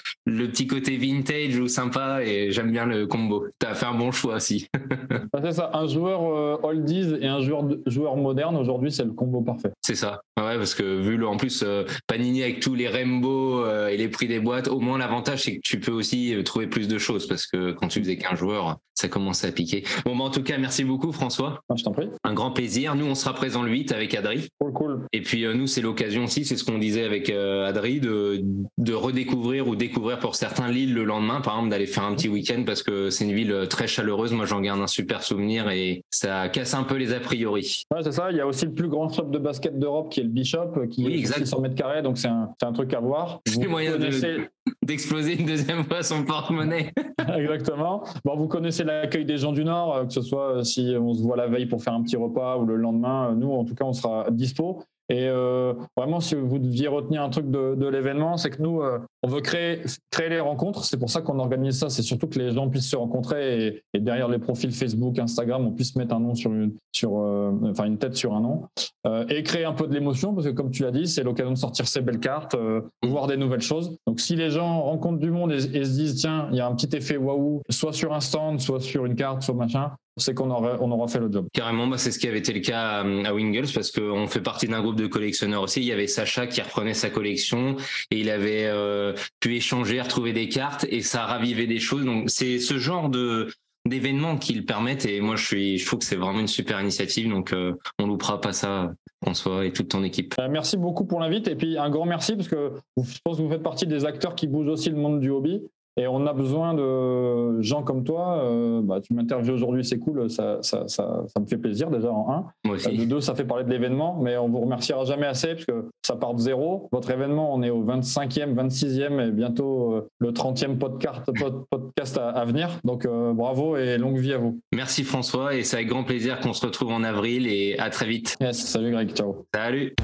petit côté vintage ou sympa et j'aime bien le combo. Tu as fait un bon choix aussi. c'est ça, un joueur euh, oldies et un joueur, joueur moderne, aujourd'hui c'est le combo parfait. C'est ça, ouais, parce que vu le, en plus Panini avec tous les Rainbow et les prix des boîtes, au moins l'avantage c'est que tu peux aussi trouver plus de choses parce que quand tu faisais qu'un joueur, ça commence à piquer. Bon, bah, en tout cas, merci beaucoup, François. Ah, je t'en prie. Un grand plaisir. Nous, on sera présent le 8 avec Adri. Cool, cool. Et puis, euh, nous, c'est l'occasion aussi, c'est ce qu'on disait avec euh, Adri, de, de redécouvrir ou découvrir pour certains l'île le lendemain, par exemple, d'aller faire un petit week-end parce que c'est une ville euh, très chaleureuse. Moi, j'en garde un super souvenir et ça casse un peu les a priori. Ouais, c'est ça. Il y a aussi le plus grand club de basket d'Europe qui est le Bishop, qui est 600 mètres carrés, donc c'est un, un, truc à voir. C'est moyen d'exploser une deuxième fois son porte-monnaie. Exactement. Bon, vous connaissez l'accueil des gens du Nord, que ce soit si on se voit la veille pour faire un petit repas ou le lendemain, nous, en tout cas, on sera dispo. Et euh, vraiment, si vous deviez retenir un truc de, de l'événement, c'est que nous, euh, on veut créer, créer les rencontres. C'est pour ça qu'on organise ça. C'est surtout que les gens puissent se rencontrer et, et, derrière les profils Facebook, Instagram, on puisse mettre un nom sur une, sur, euh, enfin une tête sur un nom et créer un peu de l'émotion parce que comme tu l'as dit, c'est l'occasion de sortir ces belles cartes, euh, voir des nouvelles choses. Donc si les gens rencontrent du monde et, et se disent tiens, il y a un petit effet waouh, soit sur un stand, soit sur une carte, soit machin, c'est qu'on aura, on aura fait le job. Carrément, bah c'est ce qui avait été le cas à Wingles parce qu'on fait partie d'un groupe de collectionneurs aussi. Il y avait Sacha qui reprenait sa collection et il avait euh, pu échanger, retrouver des cartes et ça ravivait des choses. Donc c'est ce genre de d'événements qui le permettent et moi je suis je trouve que c'est vraiment une super initiative donc euh, on loupera pas ça François et toute ton équipe. Euh, merci beaucoup pour l'invite et puis un grand merci parce que je pense que vous faites partie des acteurs qui bougent aussi le monde du hobby et on a besoin de gens comme toi. Euh, bah, tu m'interviews aujourd'hui, c'est cool, ça, ça, ça, ça, me fait plaisir déjà en un. Moi aussi. De deux, ça fait parler de l'événement, mais on vous remerciera jamais assez parce que ça part de zéro. Votre événement, on est au 25e, 26e et bientôt euh, le 30e podcast, podcast à, à venir. Donc euh, bravo et longue vie à vous. Merci François et c'est avec grand plaisir qu'on se retrouve en avril et à très vite. Yes, salut Greg, ciao. Salut.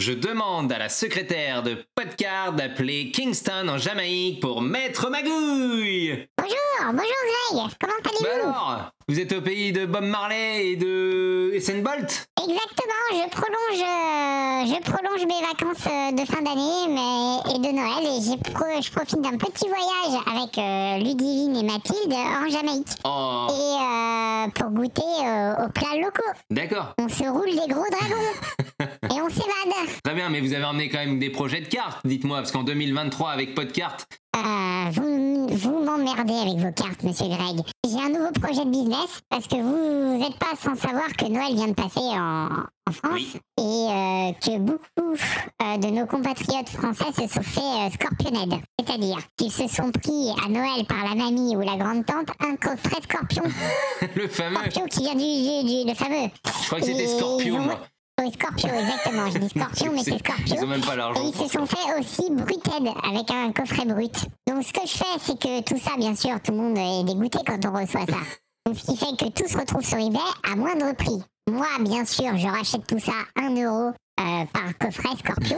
Je demande à la secrétaire de Podcard d'appeler Kingston en Jamaïque pour Maître Magouille. Bonjour, bonjour Greg, comment Bah allez-vous alors, vous êtes au pays de Bob Marley et de Usain Bolt? Exactement, je prolonge, euh, je prolonge mes vacances euh, de fin d'année mais, et de Noël et pro- je profite d'un petit voyage avec euh, Ludivine et Mathilde en Jamaïque. Oh, Et euh, pour goûter euh, aux plats locaux. d'accord. On se roule des gros dragons et on s'évade. Très bien, mais vous avez emmené quand même des projets de cartes, dites-moi, parce qu'en 2023, avec Podcart, Euh, vous vous m'emmerdez avec vos cartes, monsieur Greg. J'ai un nouveau projet de business parce que vous n'êtes pas sans savoir que Noël vient de passer en, en France Oui. et euh, que beaucoup euh, de nos compatriotes français se sont fait euh, scorpioned. C'est-à-dire qu'ils se sont pris à Noël par la mamie ou la grande-tante un coffret scorpion. le fameux. Scorpio qui vient du, du, du- le fameux. Je crois que c'était Et Scorpio, ils ont- moi. Oui, Scorpio, exactement. Je dis Scorpion, mais c'est Scorpio. Ils ont même pas Et l'argent. ils se sont fait aussi Bruted avec un coffret brut. Donc ce que je fais, c'est que tout ça, bien sûr, tout le monde est dégoûté quand on reçoit ça. Donc ce qui fait que tout se retrouve sur eBay à moindre prix. Moi, bien sûr, je rachète tout ça 1 euro euh, par coffret Scorpio.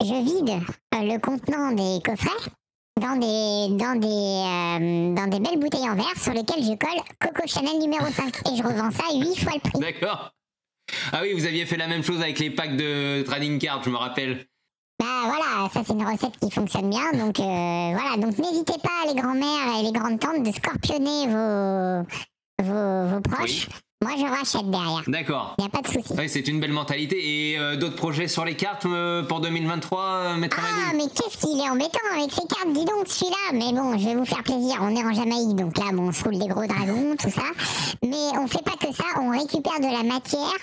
Je vide euh, le contenant des coffrets dans des, dans, des, euh, dans des belles bouteilles en verre sur lesquelles je colle Coco Chanel numéro 5. Et je revends ça 8 fois le prix. D'accord. Ah oui, vous aviez fait la même chose avec les packs de trading cards, je me rappelle. Bah voilà, ça c'est une recette qui fonctionne bien. Donc euh, voilà, donc n'hésitez pas les grands-mères et les grandes-tantes de scorpionner vos, vos, vos proches. Moi je rachète derrière. D'accord. Y a pas de souci. Oui, c'est une belle mentalité. Et euh, d'autres projets sur les cartes euh, pour 2023, euh, Maître Ah mais qu'est-ce qu'il est embêtant avec ces cartes, dis donc celui-là. Mais bon, je vais vous faire plaisir. On est en Jamaïque, donc là bon, on se roule des gros dragons, tout ça. Mais on fait pas que ça, on récupère de la matière.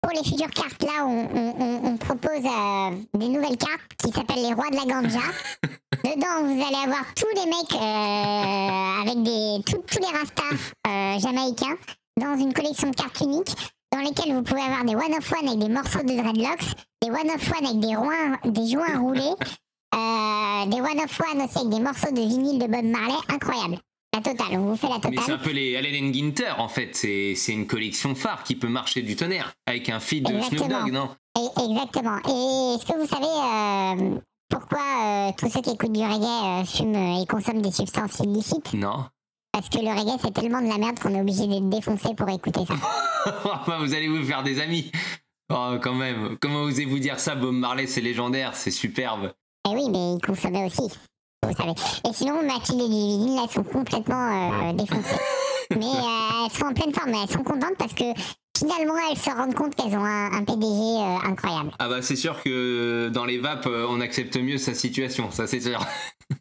Pour les futures cartes, là, on, on- on- on propose des nouvelles cartes qui s'appellent les rois de la ganja. Dedans, vous allez avoir tous les mecs avec des tous, tous les rastas jamaïcains dans une collection de cartes uniques dans lesquelles vous pouvez avoir des one of one avec des morceaux de dreadlocks, des one of one avec des, des joints roulés, euh, des one of one aussi avec des morceaux de vinyle de Bob Marley, incroyable. La totale, on vous fait la Mais c'est un totale. peu les Allen Ginter en fait. C'est c'est une collection phare qui peut marcher du tonnerre avec un feed de Snoop. Dogg, non? Et- exactement. Et est-ce que vous savez euh, pourquoi euh, tous ceux qui écoutent du reggae fument et consomment des substances illicites? Non. Parce que le reggae c'est tellement de la merde qu'on est obligé d'être défoncé pour écouter ça. Vous allez vous faire des amis. Oh, quand même. Comment osez-vous dire ça Bob Marley, c'est légendaire, c'est superbe. Et oui, mais ils consommaient aussi. Vous savez. Et sinon, Mathilde et Ludivine, là, elles sont complètement euh, défoncées. Mais euh, elles sont en pleine forme. mais Elles sont contentes parce que finalement, elles se rendent compte qu'elles ont un, un PDG euh, incroyable. Ah bah c'est sûr que dans les vapes, euh, on accepte mieux sa situation, ça c'est sûr.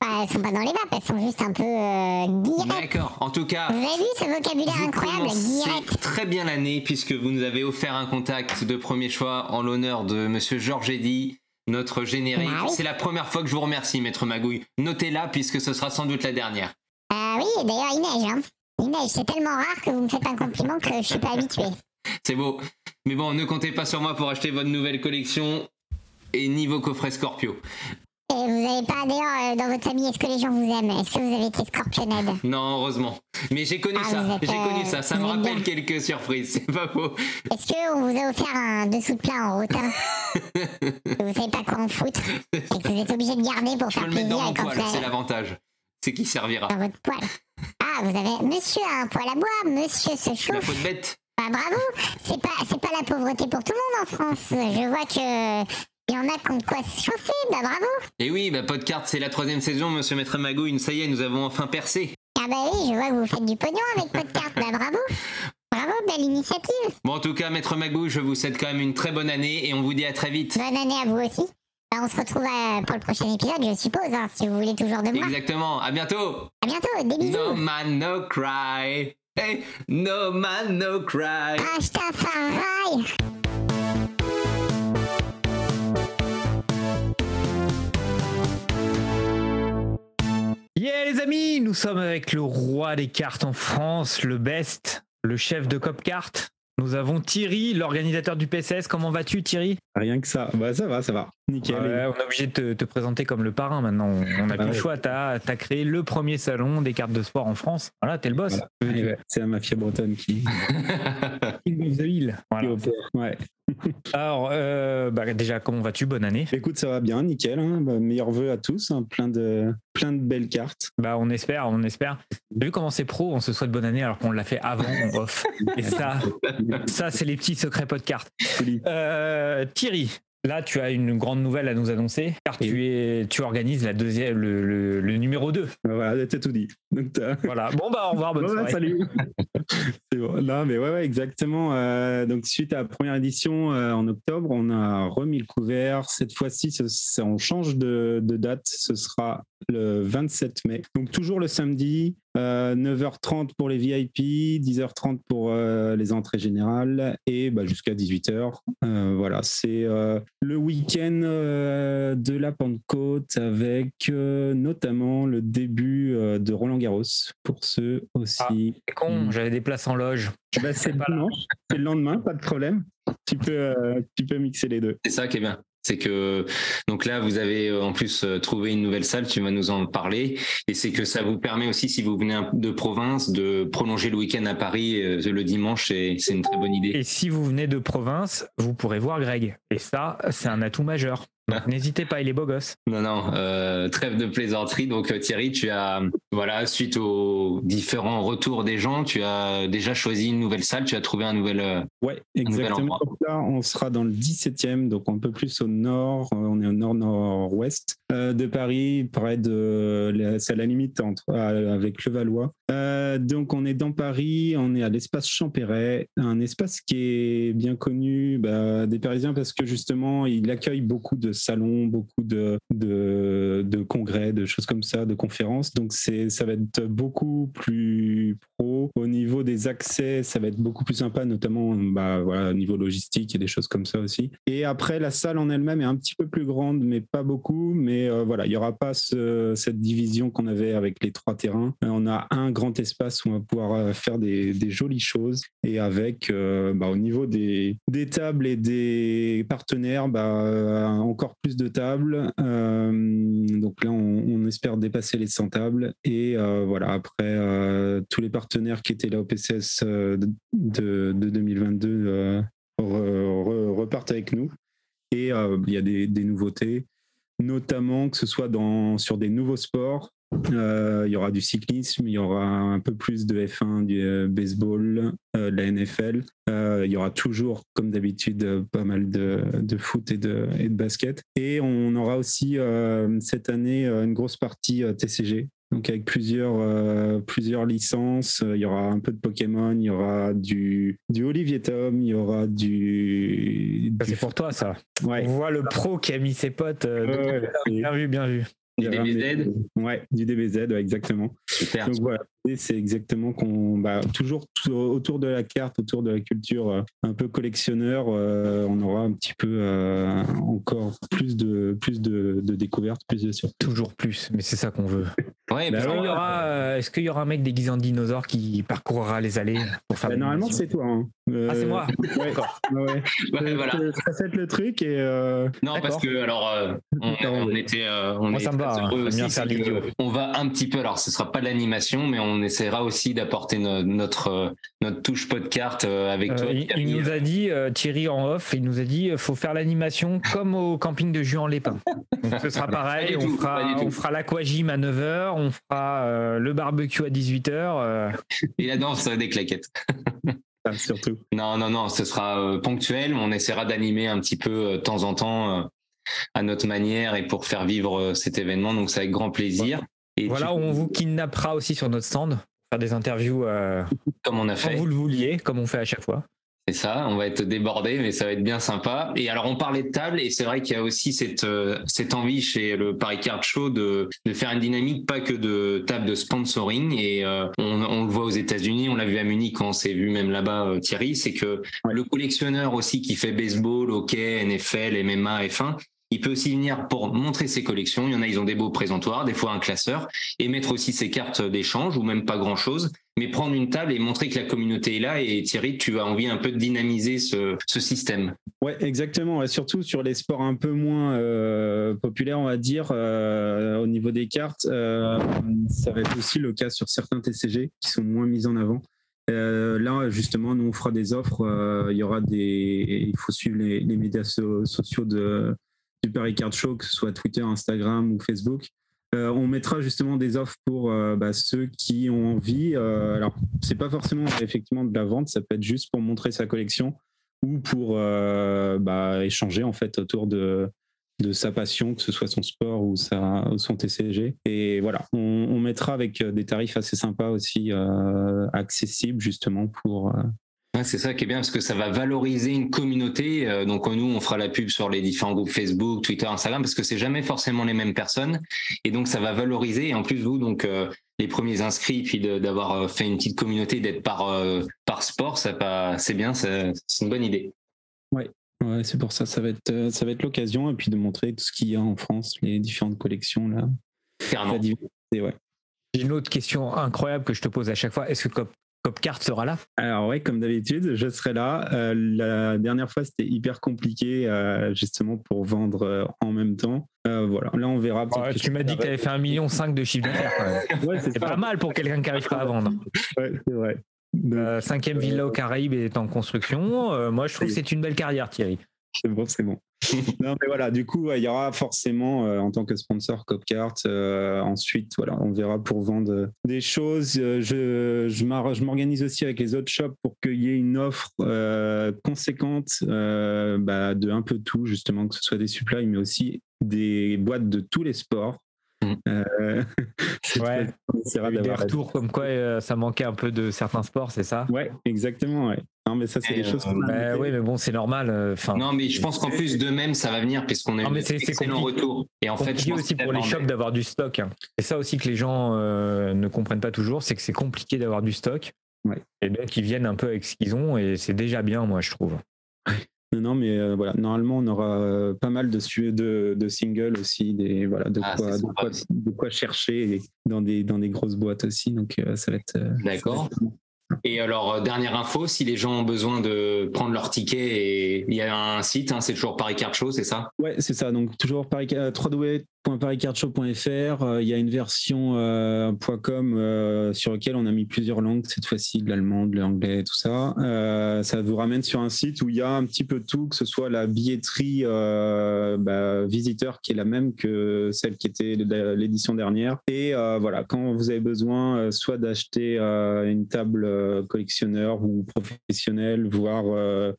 Enfin, elles sont pas dans les vapes, elles sont juste un peu euh, directes. D'accord. En tout cas, Vous avez vu ce vocabulaire incroyable, direct? très bien l'année puisque vous nous avez offert un contact de premier choix en l'honneur de Monsieur Georges Eddy, notre générique. Bah oui. C'est la première fois que je vous remercie, Maître Magouille. Notez-la puisque ce sera sans doute la dernière. Ah oui, et d'ailleurs, il neige. Hein. Il neige, c'est tellement rare que vous me faites un compliment que je suis pas habituée. C'est beau. Mais bon, ne comptez pas sur moi pour acheter votre nouvelle collection. et niveau coffret Scorpio. Et vous n'avez pas, d'ailleurs, euh, dans votre famille, est-ce que les gens vous aiment? Est-ce que vous avez été scorpionnade Non, heureusement. Mais j'ai connu Ah, ça. J'ai connu euh, ça. Ça me rappelle bien. quelques surprises. C'est pas faux. Est-ce qu'on vous a offert un dessous de plat en rotin que vous savez pas quoi en foutre et que vous êtes obligé de garder pour Je faire plaisir dans poil. C'est l'avantage. C'est qui servira. dans votre poêle Ah, vous avez... Monsieur a un poêle à bois, monsieur se La chauffe. faute bête. Bah, bravo C'est pas, c'est pas la pauvreté pour tout le monde en France. Je vois que... Il y en a qui ont de quoi se chauffer, bah bravo Et oui, bah, Podcart, c'est la troisième saison, monsieur Maître Magouine. Ça y est, nous avons enfin percé. Ah bah oui, je vois que vous faites du pognon avec carte, bah bravo Bravo, belle initiative Bon, en tout cas, Maître Magouille, je vous souhaite quand même une très bonne année et on vous dit à très vite. Bonne année à vous aussi. Bah, on se retrouve euh, pour le prochain épisode, je suppose, hein, si vous voulez toujours de moi. Exactement. À bientôt. À bientôt, des bisous No man, no cry. Hey, no man, no cry. Rastafari Yeah les amis, nous sommes avec le roi des cartes en France, le best, le chef de Copcart. Nous avons Thierry, l'organisateur du PCS. Comment vas-tu Thierry? Rien que ça. Bah, ça va, ça va. Nickel. Ouais, On est obligé de te, te présenter comme le parrain maintenant. On n'a Ah plus le ouais. choix. Tu as, créé le premier salon des cartes de sport en France. Voilà, t'es le boss. Voilà. Et ouais, c'est la mafia bretonne qui, King of the Hill. Voilà. Ouais. Alors, euh, bah, déjà, comment vas-tu? Bonne année. Écoute, ça va bien, nickel. Hein. Bah, meilleurs vœux à tous. hein. Plein, de, plein de belles cartes. Bah, on espère, on espère. Vu comment c'est pro, on se souhaite bonne année alors qu'on l'a fait avant en off. Et ça, ça c'est les petits secrets podcast. Joli. Euh, Thierry, là, tu as une grande nouvelle à nous annoncer car tu, es, tu organises la deuxième, le, le- le numéro 2. Bah, voilà, t'as tout dit. Donc, Voilà. Bon, bah, au revoir, bonne Bon, bah, soirée. salut. c'est bon. Non, mais ouais, ouais, exactement. Euh, donc, suite à la première édition euh, en octobre, on a remis le couvert. Cette fois-ci, on change de, de date. Ce sera le 27 mai. Donc, toujours le samedi. Euh, 9h30 pour les VIP, 10h30 pour euh, les entrées générales et bah, jusqu'à 18h. Euh, voilà, c'est euh, le week-end euh, de la Pentecôte avec euh, notamment le début euh, de Roland Garros pour ceux aussi. C'est con, j'avais des places en loge. Bah, c'est le pas là. dimanche, c'est le lendemain, pas de problème. Tu peux, euh, tu peux mixer les deux. C'est ça qui est bien. C'est que donc là vous avez euh, en plus euh, trouvé une nouvelle salle, tu vas nous en parler, et c'est que ça vous permet aussi si vous venez de province de prolonger le week-end à Paris euh, le dimanche, et c'est une très bonne idée. Et si vous venez de province, vous pourrez voir Greg. Et ça, c'est un atout majeur. N'hésitez pas, il est beau gosse. Non non, euh, trêve de plaisanterie. Donc euh, Thierry, tu as voilà suite aux différents retours des gens, tu as déjà choisi une nouvelle salle, tu as trouvé un nouvel. euh, Ouais, nouvel exactement. endroit. Donc là, on sera dans le 17e, donc un peu plus au nord. On est au nord-nord-ouest euh, de Paris, près de. la- C'est à la limite entre, avec le Valois. Euh, donc, on est dans Paris, on est à l'espace Champéret, un espace qui est bien connu bah, des Parisiens parce que justement, il accueille beaucoup de salons, beaucoup de, de, de congrès, de choses comme ça, de conférences. Donc, ça va être beaucoup plus des accès, ça va être beaucoup plus sympa, notamment bah, voilà, au niveau logistique et des choses comme ça aussi. Et après, la salle en elle-même est un petit peu plus grande, mais pas beaucoup. Mais euh, voilà, il n'y aura pas ce- cette division qu'on avait avec les trois terrains. Euh, on a un grand espace où on va pouvoir euh, faire des, jolies choses. Et avec, bah, au niveau des, des tables et des partenaires, bah, encore plus de tables. Donc là, on, espère dépasser les 100 tables. Et voilà, après, tous les partenaires qui étaient là au PCS euh, de, de- de 2022 euh, re- re- repartent avec nous. Et euh, il y a des, nouveautés, notamment que ce soit dans, sur des nouveaux sports. Il y aura du cyclisme, il y aura un peu plus de F1, du baseball, de la NFL. Il y aura toujours, comme d'habitude, pas mal de, de foot et de, et de basket. Et on aura aussi cette année une grosse partie TCG. Donc avec plusieurs, euh, plusieurs licences, Euh, il y aura un peu de Pokémon, il y aura du, du Olivier Tom, il y aura du... C'est pour toi, ça. Ouais. On voit le pro qui a mis ses potes. euh, Ouais, Bien vu, bien vu. Du DBZ Ouais, du DBZ, ouais, exactement. Super. Donc voilà, c'est exactement qu'on, bah, toujours autour de la carte, autour de la culture euh, un peu collectionneur, euh, on aura un petit peu euh, encore plus de plus de, de découvertes, plus de surprises. Toujours plus, mais c'est ça qu'on veut. Ouais, Bah Est-ce qu'il y aura, euh, est-ce qu'il y aura un mec déguisé en dinosaure qui parcourra les allées pour faire Bah, normalement, c'est toi. hein. Ah, c'est moi. Ouais, D'accord. ouais. Ouais, voilà. Ça fait le truc et euh, Non, parce que alors euh, on, on était, euh, on Moi, est ça me va, hein. heureux aussi, on va un petit peu. Alors, ce sera pas de l'animation, mais on essaiera aussi d'apporter no- notre euh, notre touche podcast euh, avec Euh, toi. il, il nous a dit, euh, Thierry en off, il nous a dit euh, faut faire l'animation comme au camping de Juan-les-Pins. Ce sera pareil, on tout, fera, on fera l'aquagym à 9h, on fera le barbecue à 18h. Et la danse des claquettes. ah, surtout. Non, non, non, ce sera ponctuel. On essaiera d'animer un petit peu de temps en temps à notre manière et pour faire vivre cet événement. Donc, c'est avec grand plaisir. Et voilà, tu- on vous kidnappera aussi sur notre stand, faire des interviews euh, comme on a fait. vous le vouliez, comme on fait à chaque fois. C'est ça, on va être débordé, mais ça va être bien sympa. Et alors, on parlait de table, et c'est vrai qu'il y a aussi cette, euh, cette envie chez le Paris Card Show de, de faire une dynamique, pas que de table de sponsoring. Et euh, on, on le voit aux États-Unis, on l'a vu à Munich quand on s'est vu même là-bas, euh, Thierry, c'est que le collectionneur aussi qui fait baseball, hockey, NFL, MMA, F1, il peut aussi venir pour montrer ses collections. Il y en a, ils ont des beaux présentoirs, des fois un classeur, et mettre aussi ses cartes d'échange, ou même pas grand-chose mais prendre une table et montrer que la communauté est là. Et Thierry, tu as envie un peu de dynamiser ce, système. Ouais, exactement. Ouais, surtout sur les sports un peu moins euh, populaires, on va dire, euh, au niveau des cartes. euh, ça va être aussi le cas sur certains TCG qui sont moins mis en avant. Là, justement, nous, on fera des offres. il y aura des. Il faut suivre les, médias so- sociaux de, du Paris Card Show, que ce soit Twitter, Instagram ou Facebook. Euh, on mettra justement des offres pour euh, bah, ceux qui ont envie. Euh, alors, c'est pas forcément effectivement de la vente, ça peut être juste pour montrer sa collection ou pour euh, bah, échanger en fait autour de, sa passion, que ce soit son sport ou, son TCG. Et voilà, on, mettra avec des tarifs assez sympas aussi, accessibles justement pour. Euh, Ouais, c'est ça qui est bien parce que ça va valoriser une communauté. Euh, donc nous, on fera la pub sur les différents groupes Facebook, Twitter, Instagram parce que c'est jamais forcément les mêmes personnes. Et donc ça va valoriser. Et en plus vous, donc euh, les premiers inscrits, puis d'avoir euh, fait une petite communauté, d'être par euh, par sport, ça pas, c'est bien, c'est une bonne idée. Ouais, c'est pour ça, ça va être, euh, ça va être l'occasion et puis de montrer tout ce qu'il y a en France, les différentes collections là. Carrément. La diversité, ouais. J'ai une autre question incroyable que je te pose à chaque fois. Est-ce que Copcart sera là Alors ouais, comme d'habitude, je serai là. Euh, la dernière fois, c'était hyper compliqué justement pour vendre euh, en même temps. Euh, voilà, là on verra. Ouais, Tu m'as dit que tu avais fait un million cinq de chiffre d'affaires. Ouais, c'est pas mal pour quelqu'un qui n'arrive pas à vendre. Ouais, c'est vrai. Euh, cinquième villa aux Caraïbes est en construction. Euh, moi, je trouve que c'est une belle carrière, Thierry. C'est bon, c'est bon. non, mais voilà, du coup, il y aura forcément, euh, en tant que sponsor, Copcart. euh, ensuite, voilà, on verra pour vendre euh, des choses. Euh, je je m'organise aussi avec les autres shops pour qu'il y ait une offre euh, conséquente bah, de un peu tout, justement, que ce soit des supplies, mais aussi des boîtes de tous les sports. Mm. Euh, Ouais. eu des retours comme quoi euh, ça manquait un peu de certains sports, c'est ça? Ouais, exactement, ouais. Mais ça, c'est Et, des choses euh, qu'on a Bah. Oui, mais bon, c'est normal. euh, Enfin, Non, mais je pense qu'en plus de même, ça va venir puisqu'on a Non, eu mais c'est- c'est excellent retour. Et en fait, je pense aussi pour les shops d'avoir du stock. hein. C'est ça aussi que les gens euh, ne comprennent pas toujours, c'est que c'est compliqué d'avoir du stock. Ouais. Et donc ils viennent un peu avec ce qu'ils ont et c'est déjà bien, moi je trouve. Non, non, mais euh, voilà, normalement, on aura euh, pas mal de, su- de, de singles aussi, des, voilà, de, Ah, quoi, de, quoi, aussi. de quoi chercher et dans des, dans des grosses boîtes aussi. Donc, euh, ça va être. euh, D'accord. Et alors, euh, dernière info, si les gens ont besoin de prendre leur ticket, et il y a un site, hein, c'est toujours Paris Card Show, c'est ça? Ouais, c'est ça. Donc, toujours Paris, euh, www.paricardshow.fr. Euh, Il y a une version euh, .com euh, sur laquelle on a mis plusieurs langues, cette fois-ci de l'allemand, de l'anglais, tout ça. Ça vous ramène sur un site où il y a un petit peu tout, que ce soit la billetterie bah, visiteur qui est la même que celle qui était l'édition dernière. Et voilà, quand vous avez besoin soit d'acheter une table collectionneur ou professionnelle, voire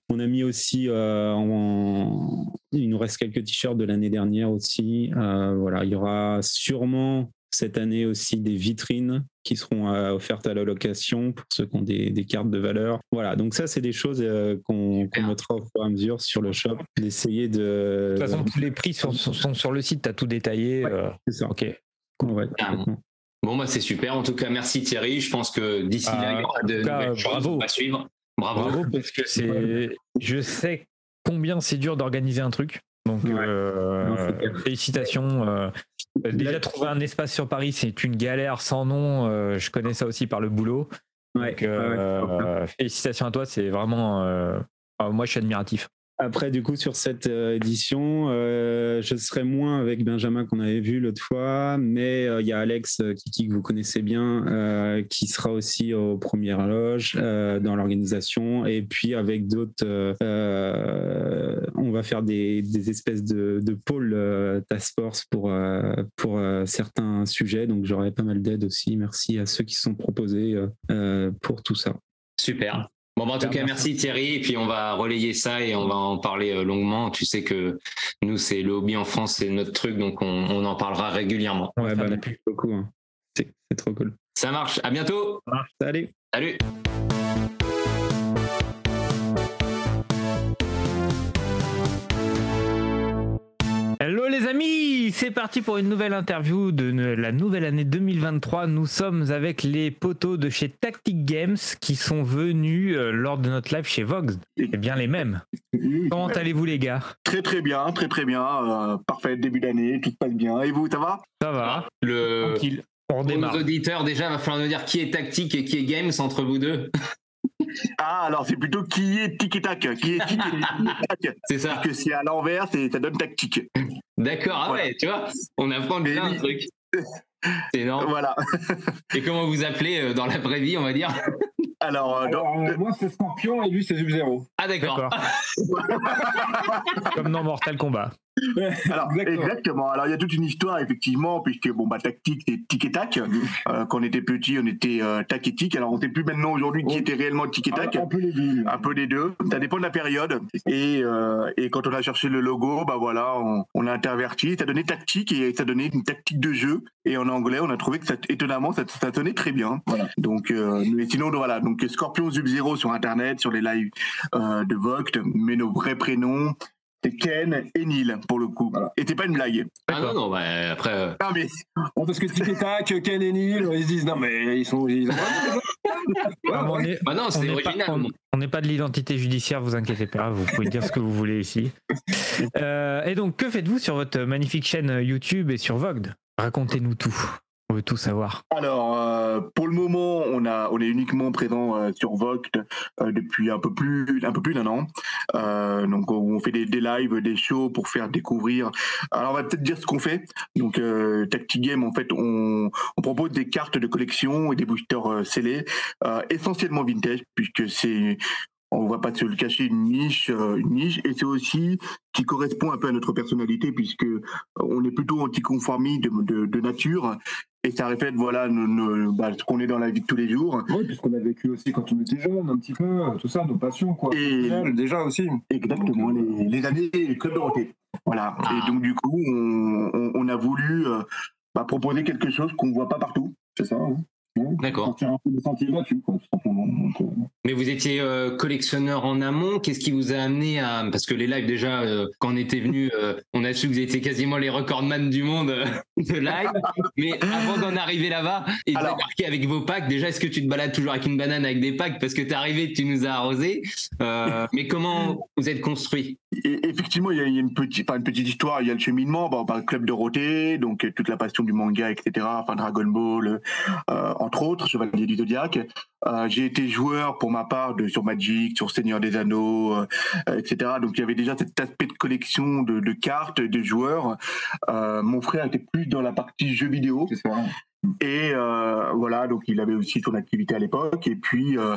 on a mis aussi en, il nous reste quelques t-shirts de l'année dernière aussi. Euh, voilà, il y aura sûrement cette année aussi des vitrines qui seront euh, offertes à la location pour ceux qui ont des, des cartes de valeur. Voilà, donc ça, c'est des choses euh, qu'on qu'on mettra au fur et à mesure sur le shop, d'essayer de. De toute façon, tous les prix sont, sont- sont sur le site, tu as tout détaillé. Ouais. euh, c'est ça. ok. Ouais. Bon, bah, c'est super. En tout cas, merci Thierry. Je pense que d'ici Ah, là, il y aura de en tout cas, nouvelles choses. bravo. On va suivre. Bravo. Bravo parce que c'est. Je sais combien c'est dur d'organiser un truc. Donc Ouais. euh, Non, félicitations. euh, déjà trouver un espace sur Paris, c'est une galère sans nom. euh, je connais ça aussi par le boulot. Ouais, Donc, ouais, ouais. félicitations à toi, c'est vraiment. moi, je suis admiratif. Après, du coup, sur cette euh, édition, euh, je serai moins avec Benjamin qu'on avait vu l'autre fois, mais euh, il y a Alex Kiki que vous connaissez bien, qui sera aussi aux premières loges dans l'organisation. Et puis avec d'autres, on va faire des, espèces de, pôles task force pour, pour certains sujets. Donc j'aurai pas mal d'aide aussi. Merci à ceux qui sont proposés pour tout ça. Super. Bon, bah, en tout cas, merci Thierry. Et puis, on va relayer ça et on va en parler euh, longuement. Tu sais que nous, c'est le hobby en France, c'est notre truc, donc on, on en parlera régulièrement. Ouais, bah, beaucoup. hein. C'est c'est trop cool. Ça marche. À bientôt. Salut. Salut. Amis, c'est parti pour une nouvelle interview de la nouvelle année 2023. Nous sommes avec les poteaux de chez Tactic Games qui sont venus euh, lors de notre live chez Vox. C'est bien les mêmes. Comment allez-vous les gars? Très très bien, très très bien. euh, parfait, début d'année, tout se passe bien. Et vous, ça va? Ça va Le... Tranquille. On Pour nos auditeurs, déjà, va falloir nous dire qui est tactique et qui est games entre vous deux. Ah, alors c'est plutôt qui est tic et tac, qui est tic et tac. C'est ça. Parce que c'est à l'envers, ça donne tactique. D'accord. Ah ouais, tu vois, on apprend de oui. trucs. C'est énorme. Voilà. Et comment vous appelez euh, dans la vraie vie, on va dire? Alors, euh, Alors, euh, moi c'est Scorpion et lui c'est Sub-Zero. Ah d'accord. D'accord. Comme dans Mortal Kombat. alors, Exactement. exactement. Alors il y a toute une histoire effectivement, puisque bon bah tactique c'est tic et tac. Euh, quand on était petit, on était euh, tac et tic. Alors on sait plus maintenant aujourd'hui qui était réellement tic et tac. Un, un peu les deux. Un peu les deux. Ça dépend de la période. Et, euh, et quand on a cherché le logo, bah voilà, on, on a interverti. Ça donnait tactique et ça donnait une tactique de jeu. Et en anglais, on a trouvé que ça, étonnamment, ça, ça sonnait très bien. Voilà. Donc, mais sinon, voilà. Donc Scorpion Sub-Zero sur Internet, sur les lives de Vogt. Mais nos vrais prénoms, c'est Ken et Neil pour le coup. Voilà. Et c'est pas une blague. Ah non, non, bah, après. euh, Non mais Bon, parce que Tic et Tac, Ken et Neil, ils se disent non mais ils sont. Ils ont... Ah, on est- Bah non, on c'est n'est pas, original. on- on n'est pas de l'identité judiciaire, vous inquiétez pas, vous pouvez dire ce que vous voulez ici. Euh, et donc, que faites-vous sur votre magnifique chaîne YouTube et sur Vogue? Racontez-nous tout. On veut tout savoir. Alors, euh, pour le moment, on, a, on est uniquement présent euh, sur Vogt euh, depuis un peu plus, un peu plus d'un an. Donc, on fait des, des lives, des shows pour faire découvrir. Alors, on va peut-être dire ce qu'on fait. Donc, Tactic Game, en fait, on, on propose des cartes de collection et des boosters scellés, essentiellement vintage, puisque c'est on va pas se le cacher une niche euh, une niche et c'est aussi qui correspond un peu à notre personnalité puisque euh, on est plutôt anticonformiste de, de, de nature et ça reflète voilà nos- nos- bah, ce qu'on est dans la vie de tous les jours Oui, puisqu'on a vécu aussi quand on était jeune, un petit peu, tout ça, nos passions quoi. Et- déjà aussi. exactement les, les années Club Dorothée voilà Ah. et donc du coup on, on, on a voulu euh, bah, proposer quelque chose qu'on voit pas partout C'est ça. hein? D'accord. Sortir un peu des sentiers battus, quoi, tout simplement. Donc, euh, Mais vous étiez euh, collectionneur en amont. Qu'est-ce qui vous a amené à parce que les lives déjà euh, quand on était venu, on a su que vous étiez quasiment les recordman du monde de live. Mais avant d'en arriver là-bas et de Alors- débarquer avec vos packs, déjà est-ce que tu te balades toujours avec une banane avec des packs? Parce que t'es arrivé, tu nous as arrosé. Mais comment vous êtes construit? Et effectivement, il y a, une, petite, enfin, une petite histoire. Il y a le cheminement, bon, bah, Club Dorothée, donc toute la passion du manga, etc. Enfin, Dragon Ball, euh, entre autres, Chevalier du Zodiac. Euh, J'ai été joueur pour ma part de, sur Magic, sur Seigneur des Anneaux, euh, etc. Donc il y avait déjà cet aspect de collection de, de cartes, de joueurs. Euh, mon frère était plus dans la partie jeux vidéo. c'est ça. Et euh, voilà, donc il avait aussi son activité à l'époque. Et puis euh,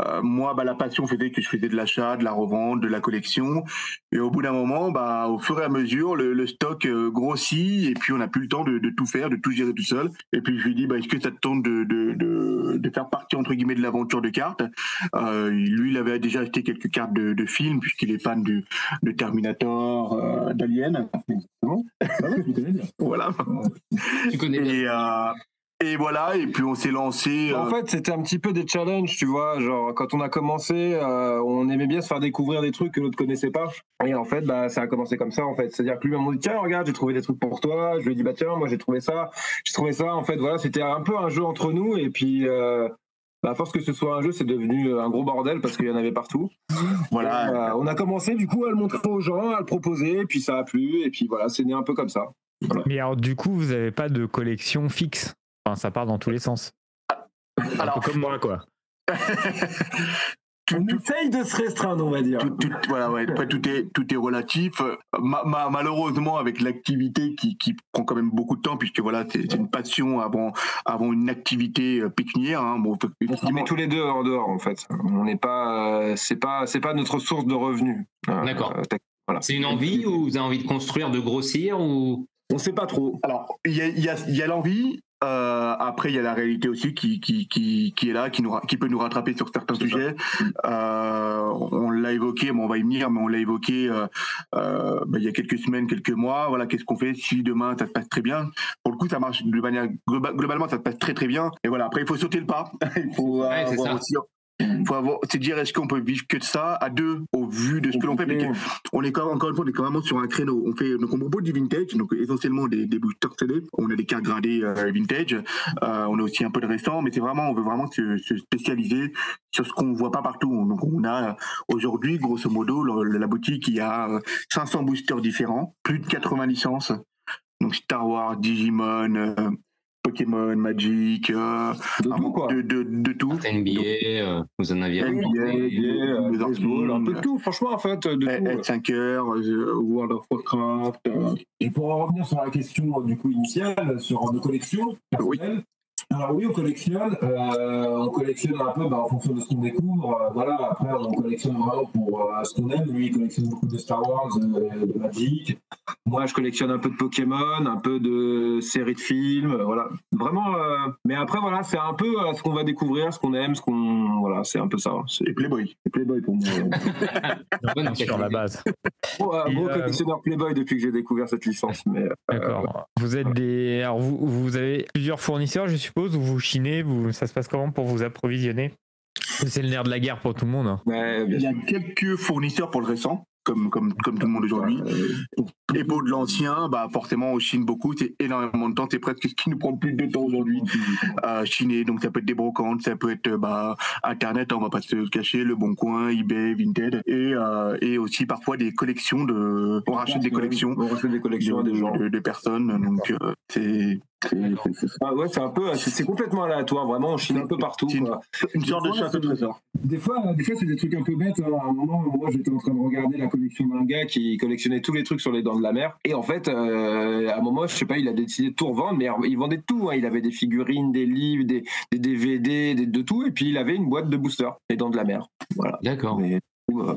euh, moi, bah, la passion faisait que je faisais de l'achat, de la revente, de la collection. Et au bout d'un moment, bah, au fur et à mesure, le, le stock grossit et puis on n'a plus le temps de, de tout faire, de tout gérer tout seul. Et puis je lui ai dit, bah, est-ce que ça te tente de, de, de, faire partie entre guillemets de l'aventure de cartes? Lui, il avait déjà acheté quelques cartes de, de films puisqu'il est fan de, de Terminator, d'Alien. Voilà. Tu connais bien. Et, et voilà. Et puis on s'est lancé. En euh, fait, c'était un petit peu des challenges, tu vois. Genre, quand on a commencé, euh, on aimait bien se faire découvrir des trucs que l'autre connaissait pas. Et en fait, bah, ça a commencé comme ça, en fait. C'est-à-dire que lui m'a dit, tiens, regarde, j'ai trouvé des trucs pour toi. Je lui ai dit, bah, tiens, moi, j'ai trouvé ça. J'ai trouvé ça. En fait, voilà, c'était un peu un jeu entre nous. Et puis, euh, bah, à force que ce soit un jeu, c'est devenu un gros bordel parce qu'il y en avait partout. voilà. Et, euh, on a commencé, du coup, à le montrer aux gens, à le proposer. Et puis, ça a plu. Et puis, voilà, c'est né un peu comme ça. Mais alors, du coup, vous n'avez pas de collection fixe? Enfin, ça part dans tous les sens. Un Alors, peu comme moi, quoi. On essaye de se restreindre, on va dire. tout, tout- voilà, ouais, après, tout est tout est relatif. Ma- ma- malheureusement, avec l'activité qui, qui prend quand même beaucoup de temps, puisque voilà, c'est une passion avant avant une activité euh, pécuniaire. Hein. Bon, On se met tous les deux en dehors, en fait. On n'est pas, euh, c'est pas, c'est pas notre source de revenus. Euh, D'accord. euh, voilà. C'est une envie ou vous avez envie de construire, de grossir ou? On sait pas trop. Alors, il y a, il y a, il y a l'envie. Euh, après, il y a la réalité aussi qui, qui, qui, qui est là, qui, nous, qui peut nous rattraper sur certains sujets. Euh, on l'a évoqué, on va y venir, mais on l'a évoqué euh, bah, il y a quelques semaines, quelques mois. Voilà, qu'est-ce qu'on fait si demain ça se passe très bien? Pour le coup, ça marche de manière globa- globalement, ça se passe très très bien. Et voilà, après, il faut sauter le pas. il faut Ouais, avoir aussi. Faut avoir, c'est dire est-ce qu'on peut vivre que de ça à deux au vu de ce que l'on fait? parce que on est quand même, encore une fois, on est quand même sur un créneau. On fait, donc on propose du vintage, donc essentiellement des, des boosters CD. On a des cartes gradées euh, vintage. Euh, on a aussi un peu de récent, mais c'est vraiment, on veut vraiment se, se spécialiser sur ce qu'on voit pas partout. Donc on a euh, aujourd'hui, grosso modo, le- la boutique, il y a euh, 500 boosters différents, plus de 80 licences. Donc Star Wars, Digimon, euh, Pokémon, Magic, euh, De tout, quoi. de, de, de tout. NBA, euh, vous en aviez NBA, euh, Wizards baseball, un peu de King, tout, franchement, en fait, de tout. Ed 5 heures, euh, World of Warcraft. euh, Et pour en revenir sur la question du coup initiale, sur nos collections personnelles, alors oui, on collectionne, euh, on collectionne un peu bah, en fonction de ce qu'on découvre. euh, voilà, après on collectionne vraiment pour euh, ce qu'on aime. Lui, il collectionne beaucoup de Star Wars, euh, de Magic. Moi, je collectionne un peu de Pokémon, un peu de séries de films, euh, voilà. Vraiment, euh, mais après, voilà, c'est un peu euh, ce qu'on va découvrir, ce qu'on aime, ce qu'on. Voilà, c'est un peu ça. C'est Et Playboy. Playboy pour moi. Bonne sur la base. Euh, Et, gros euh, collectionneur Playboy depuis que j'ai découvert cette licence. Mais, euh, D'accord. Vous êtes des. Alors, vous, vous avez plusieurs fournisseurs, je suppose, ou vous chinez vous... Ça se passe comment pour vous approvisionner? C'est le nerf de la guerre pour tout le monde. hein. ouais, bien Il y a quelques fournisseurs pour le récent, comme, comme, comme tout le monde aujourd'hui. Et pour de l'ancien, bah forcément, on chine beaucoup, c'est énormément de temps, c'est presque ce qui nous prend plus de temps aujourd'hui à chiner. Donc ça peut être des brocantes, ça peut être bah, Internet, hein, on va pas se le cacher, le Bon Coin, eBay, Vinted, et, euh, et aussi parfois des collections de. On rachète des collections On rachète des collections de, des gens. de- de personnes, donc euh, c'est- Ah ouais, c'est un peu, c'est c'est complètement aléatoire, vraiment, on chine un peu partout. Une- quoi. c'est une sorte de chasse au trésor. Des fois, des fois c'est des trucs un peu bêtes. hein. À un moment, moi j'étais en train de regarder la collection un gars qui collectionnait tous les trucs sur les dents de la mer. Et en fait, euh, à un moment, je sais pas, il a décidé de tout revendre, mais il vendait tout. hein. Il avait des figurines, des livres, des, des DVD, des- de tout. Et puis il avait une boîte de boosters, les dents de la mer. Voilà. D'accord. Mais, euh,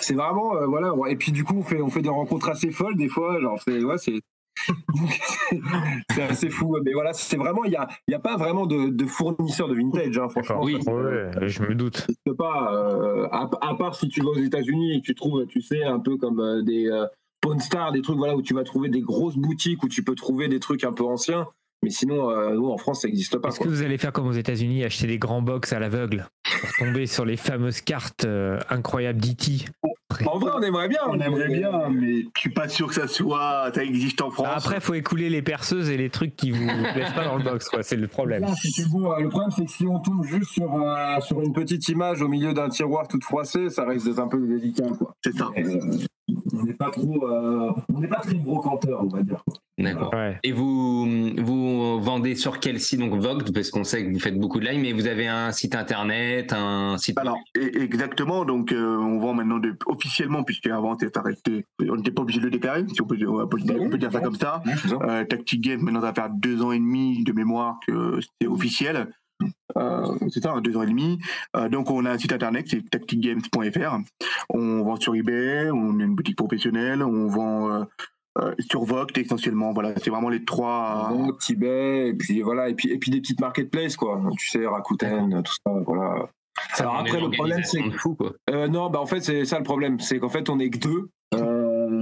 c'est vraiment, euh, voilà. Et puis du coup, on fait, on fait des rencontres assez folles des fois. Genre, c'est, ouais, c'est. c'est assez fou, mais voilà, c'est vraiment, il n'y a, il y a pas vraiment de, de fournisseur de vintage, hein, franchement. Oui. Ouais, je me doute. pas, euh, à, à part si tu vas aux États-Unis et que tu trouves, tu sais, un peu comme euh, des euh, Pawn des trucs voilà, où tu vas trouver des grosses boutiques où tu peux trouver des trucs un peu anciens. Mais sinon, euh, nous, en France, ça n'existe pas. Est-ce que vous allez faire comme aux États-Unis, acheter des grands box à l'aveugle pour tomber sur les fameuses cartes euh, incroyables d'IT En vrai, on aimerait bien. On mais- aimerait bien, mais je suis pas sûr que ça soit, ça existe en France. Bah, Après, faut écouler les perceuses et les trucs qui vous plaisent pas dans le box, quoi. C'est le problème. Là, bon, le problème, c'est que si on tombe juste sur, euh, Sur une petite image au milieu d'un tiroir toute froissée, ça risque d'être un peu délicat. Quoi. c'est ça. On n'est pas trop, euh, on n'est pas très brocanteur, on va dire. quoi. D'accord. Ouais. Et vous, vous vendez sur quel site Donc Vogue, parce qu'on sait que vous faites beaucoup de live, mais vous avez un site internet, un site. Alors, et- exactement. Donc, euh, on vend maintenant de, officiellement, puisque avant, c'était arrêté. On n'était pas obligé de le déclarer, si on peut, on peut, on peut dire ça comme ça. Euh, Tactic Game, maintenant, ça va faire deux ans et demi de mémoire que c'est officiel. Euh, c'est ça, deux ans et demi. Euh, donc, on a un site internet, c'est tacticgames.fr. On vend sur eBay, on est une boutique professionnelle, on vend euh, euh, sur Vogt essentiellement. Voilà, c'est vraiment les trois. Donc, Tibet, et puis voilà, et puis, et puis des petites marketplaces, quoi. Tu sais, Rakuten, tout ça, voilà. Alors On est après, le problème, c'est. Euh, non, bah en fait c'est ça le problème, c'est qu'en fait on est que deux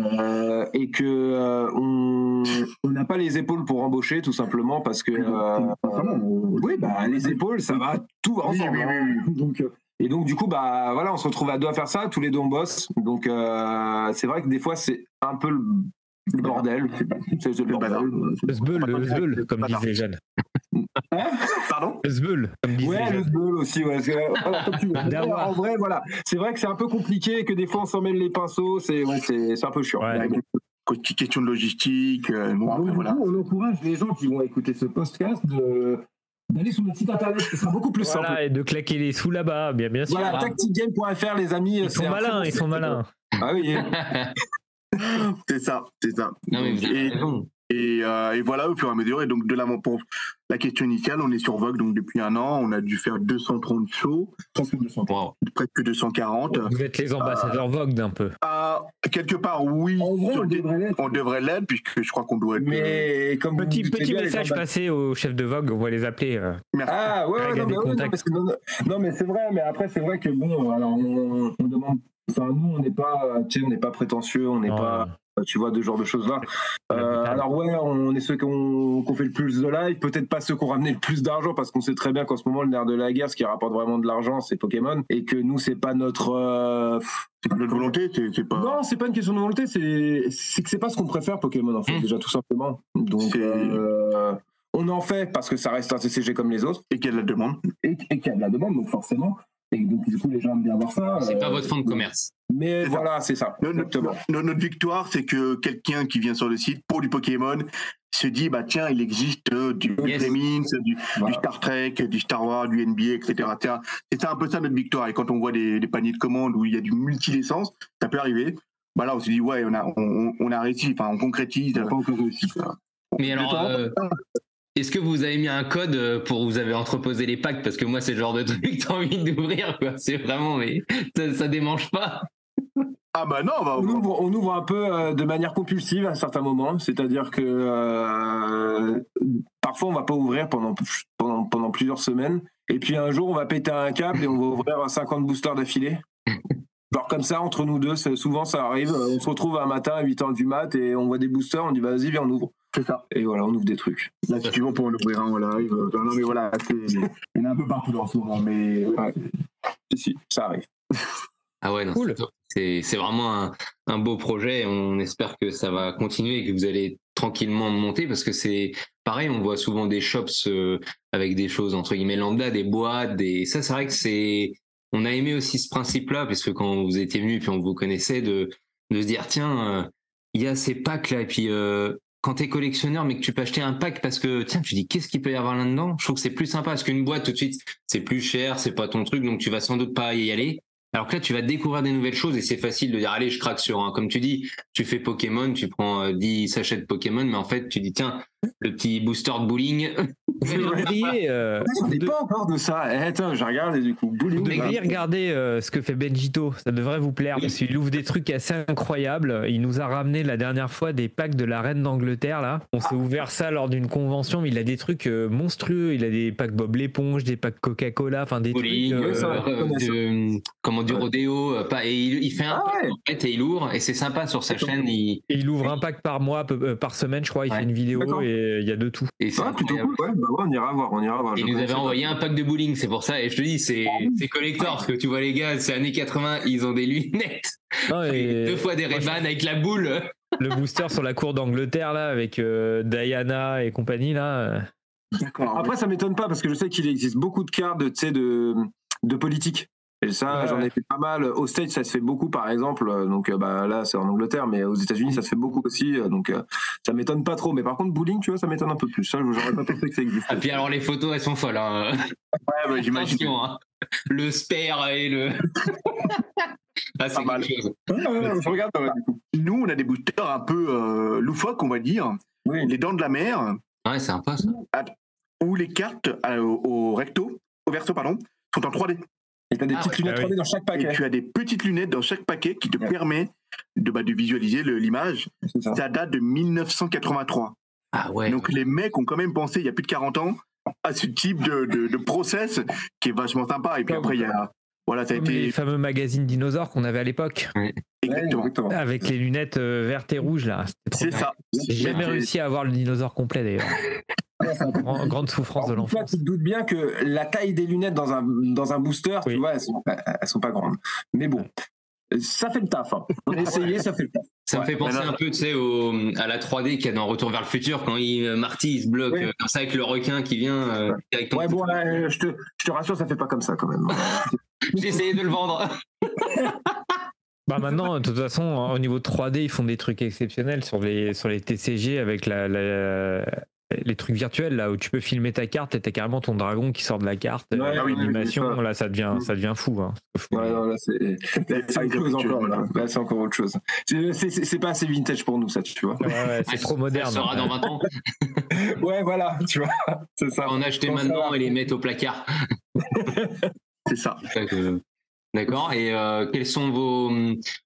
euh, et que euh, on n'a pas les épaules pour embaucher tout simplement parce que euh, oui bah les épaules ça va tout va ensemble. hein. Donc euh, et donc du coup bah voilà on se retrouve à deux à faire ça, tous les deux on bosse donc euh, c'est vrai que des fois c'est un peu le, le bordel, c'est le bordel. Le zbeul, le zbeul, comme disent les jeunes. Pardon? Le zbeul, comme Ouais, le aussi, ouais. En vrai, voilà. C'est vrai que c'est un peu compliqué et que des fois on s'en mêle les pinceaux, c'est ouais, c'est c'est un peu chiant. Ouais. Question de logistique. euh, bon, Donc, après, du voilà. coup, on encourage les gens qui vont écouter ce podcast de, d'aller sur notre site internet, ce sera beaucoup plus simple. Voilà, et de claquer les sous là-bas, bien, bien sûr. Voilà, tacticgame.fr, les amis. Ils sont malins, ils sont malins. Ah oui. C'est ça, c'est ça. Non, mais vous avez Et- raison. Et, euh, et voilà, au fur et à mesure. Et donc, de l'avant pour la question initiale, on est sur Vogue donc depuis un an. On a dû faire 230 shows, Presque 200. Wow. presque 240. Vous êtes les ambassadeurs Vogue d'un peu. Ah, quelque part, oui. En vrai, on devrait l'être. on devrait l'être, puisque je crois qu'on doit être. Mais comme Petit, message passé au chef de Vogue, on va les appeler. euh. Merci. Ah ouais, non, mais, ouais, non, contacts. parce que non, non, non, mais c'est vrai, mais après c'est vrai que bon, alors on, on demande, enfin nous on n'est pas, tu sais, on n'est pas prétentieux, on n'est pas, tu vois, de ce genre de choses là. Euh, alors ouais, on est ceux qui ont, qui ont fait le plus de live, peut-être pas ceux qui ont ramené le plus d'argent, parce qu'on sait très bien qu'en ce moment le nerf de la guerre, ce qui rapporte vraiment de l'argent, c'est Pokémon, et que nous c'est pas notre, euh, C'est pas notre volonté, c'est pas. non, c'est pas une question de volonté, c'est c'est que c'est pas ce qu'on préfère Pokémon en fait, Mm. déjà tout simplement. Donc euh, on en fait parce que ça reste un TCG comme les autres Et quelle la demande et, et qu'il y a de la demande, donc forcément. Et donc, du coup, les gens aiment bien voir ça. C'est euh, pas votre fond de commerce. Mais voilà, c'est ça. Notre, Exactement. notre- notre victoire, c'est que quelqu'un qui vient sur le site pour du Pokémon se dit bah tiens, il existe euh, du Yes. Gremlins, du, Voilà. du Star Trek, du Star Wars, du NBA, etc. C'est un peu ça notre victoire. Et quand on voit des, des paniers de commandes où il y a du multi-licence, ça peut arriver. Bah là, on se dit ouais, on a, on, on a réussi, enfin on concrétise. On pas encore réussi. Mais alors, euh, est-ce que vous avez mis un code euh, pour vous avez entreposé les packs? Parce que moi, c'est le genre de truc que t'as envie d'ouvrir, quoi. C'est vraiment, mais ça, ça démange pas. Ah bah non, on va, On ouvre, on ouvre un peu euh, de manière compulsive à certains moments, c'est-à-dire que euh, parfois on va pas ouvrir pendant, pendant, pendant plusieurs semaines, et puis un jour on va péter un câble et on va ouvrir 50 boosters d'affilée. Genre comme ça, entre nous deux, souvent ça arrive, on se retrouve un matin à 8h du mat et on voit des boosters, on dit vas-y viens on ouvre. c'est ça. Et voilà, on ouvre des trucs. Là, si tu veux, on peut en ouvrir un en live. Euh, Non, mais voilà, c'est. Il y en a un peu partout en ce moment, mais ouais. si, si, ça arrive. Ah ouais, non, Cool. c'est top. c'est c'est vraiment un, un beau projet. On espère que ça va continuer et que vous allez tranquillement monter parce que c'est pareil, on voit souvent des shops euh, avec des choses entre guillemets lambda, des boîtes, des ça c'est vrai que c'est on a aimé aussi ce principe-là parce que quand vous étiez venu puis on vous connaissait de de se dire tiens euh, il y a ces packs là et puis euh, quand t'es collectionneur mais que tu peux acheter un pack parce que tiens tu dis qu'est-ce qu'il peut y avoir là-dedans? Je trouve que c'est plus sympa parce qu'une boîte tout de suite c'est plus cher c'est pas ton truc donc tu vas sans doute pas y aller alors que là, tu vas découvrir des nouvelles choses et c'est facile de dire, allez, je craque sur un. Comme tu dis, tu fais Pokémon, tu prends euh, 10 sachets de Pokémon, mais en fait, tu dis, tiens, le petit booster de bowling. Vous devriez, euh, On vous n'est de- pas encore de ça. Eh, attends, je regarde et du coup, vous bowling. devriez regarder euh, ce que fait Benjito, ça devrait vous plaire parce qu'il ouvre des trucs assez incroyables. Il nous a ramené la dernière fois des packs de la reine d'Angleterre là. On s'est ouvert ça lors d'une convention, mais il a des trucs euh, monstrueux. Il a des packs Bob l'éponge, des packs Coca-Cola, enfin des bowling, trucs. euh, euh, de- comment du rodéo, euh, pas, et il, il fait un Ah pack, ouais. en fait, et il ouvre, et c'est sympa sur sa chaîne, il, Et il ouvre un pack par mois, euh, par semaine, je crois. Il Ouais. fait une vidéo. Et il y a de tout. et c'est Ah, plutôt cool, ouais. Bah ouais, on ira voir, on ira voir. Je nous avait pas. envoyé un pack de bowling, c'est pour ça. Et je te dis, c'est c'est collector, parce que tu vois les gars, c'est années 80, ils ont des lunettes. Non, et Deux fois des Ray-Ban avec la boule. le booster sur la cour d'Angleterre là avec euh, Diana et compagnie là. euh, D'accord. Après, ça m'étonne pas parce que je sais qu'il existe beaucoup de cartes tu sais, de, de politique. Et ça, Ouais, j'en ai fait pas mal. Au States, ça se fait beaucoup, par exemple. Euh, Donc euh, bah, là, c'est en Angleterre, mais aux États-Unis, ça se fait beaucoup aussi. Euh, Donc euh, ça m'étonne pas trop. Mais par contre, bowling, tu vois, ça m'étonne un peu plus. Ça, j'aurais pas pensé que ça existait. Et puis alors, les photos, elles sont folles. Hein. Ouais, bah, j'imagine. Hein. le spare et le. ah, c'est mal. quelque chose. Ouais, ouais, je regarde, ouais, du coup. Nous, on a des boosters un peu euh, loufoques, on va dire. Oui. Les dents de la mer, Ouais, c'est sympa ça. où les cartes euh, au, au recto, au verso, pardon, sont en 3D. Et t'as des Ah petites ouais, lunettes bah oui. 3D dans chaque Et paquet. tu as des petites lunettes dans chaque paquet qui te Ouais. permet de, bah, de visualiser l'image. Ça. Ça date de 1983. Ah ouais. Donc les mecs ont quand même pensé, il y a plus de 40 ans, à ce type de, de- de process qui est vachement sympa. Et puis après, il y a. Voilà, ça a Comme les été. fameux magazines dinosaures qu'on avait à l'époque Exactement. exactement. avec les lunettes euh, vertes et rouges là. C'est ça. J'ai jamais Et- réussi à avoir le dinosaure complet d'ailleurs. Grand- grande souffrance de Alors, l'enfance. tu te doutes bien que la taille des lunettes dans un, dans un booster, Oui. tu vois, elles sont, elles sont pas grandes. Mais bon, ça fait le taf. Hein. On a essayé, ça fait le taf. Ça me fait penser un peu, tu sais, au, à la 3D qu'il y a dans Retour vers le futur quand il, euh, Marty il se bloque Oui. euh, comme ça avec le requin qui vient euh, directement. Ouais, bon, euh, je, te, je te rassure, ça fait pas comme ça quand même. J'ai essayé de le vendre. Bah maintenant, de toute façon, au niveau de 3D, ils font des trucs exceptionnels sur les, sur les TCG avec la, la, les trucs virtuels là où tu peux filmer ta carte et t'as carrément ton dragon qui sort de la carte. Ouais, euh, oui, l'animation, là ça devient, ça devient fou. hein. Ouais, non, là, c'est encore. Là, voilà. Là, c'est encore autre chose. C'est- pas assez vintage pour nous, ça, tu vois. Ouais, ouais, c'est trop moderne. Ça sera dans 20 ans. Ouais, voilà, tu vois. C'est ça. On acheter maintenant et les mettre au placard. C'est ça. C'est ça que- D'accord. Et euh, quels sont vos,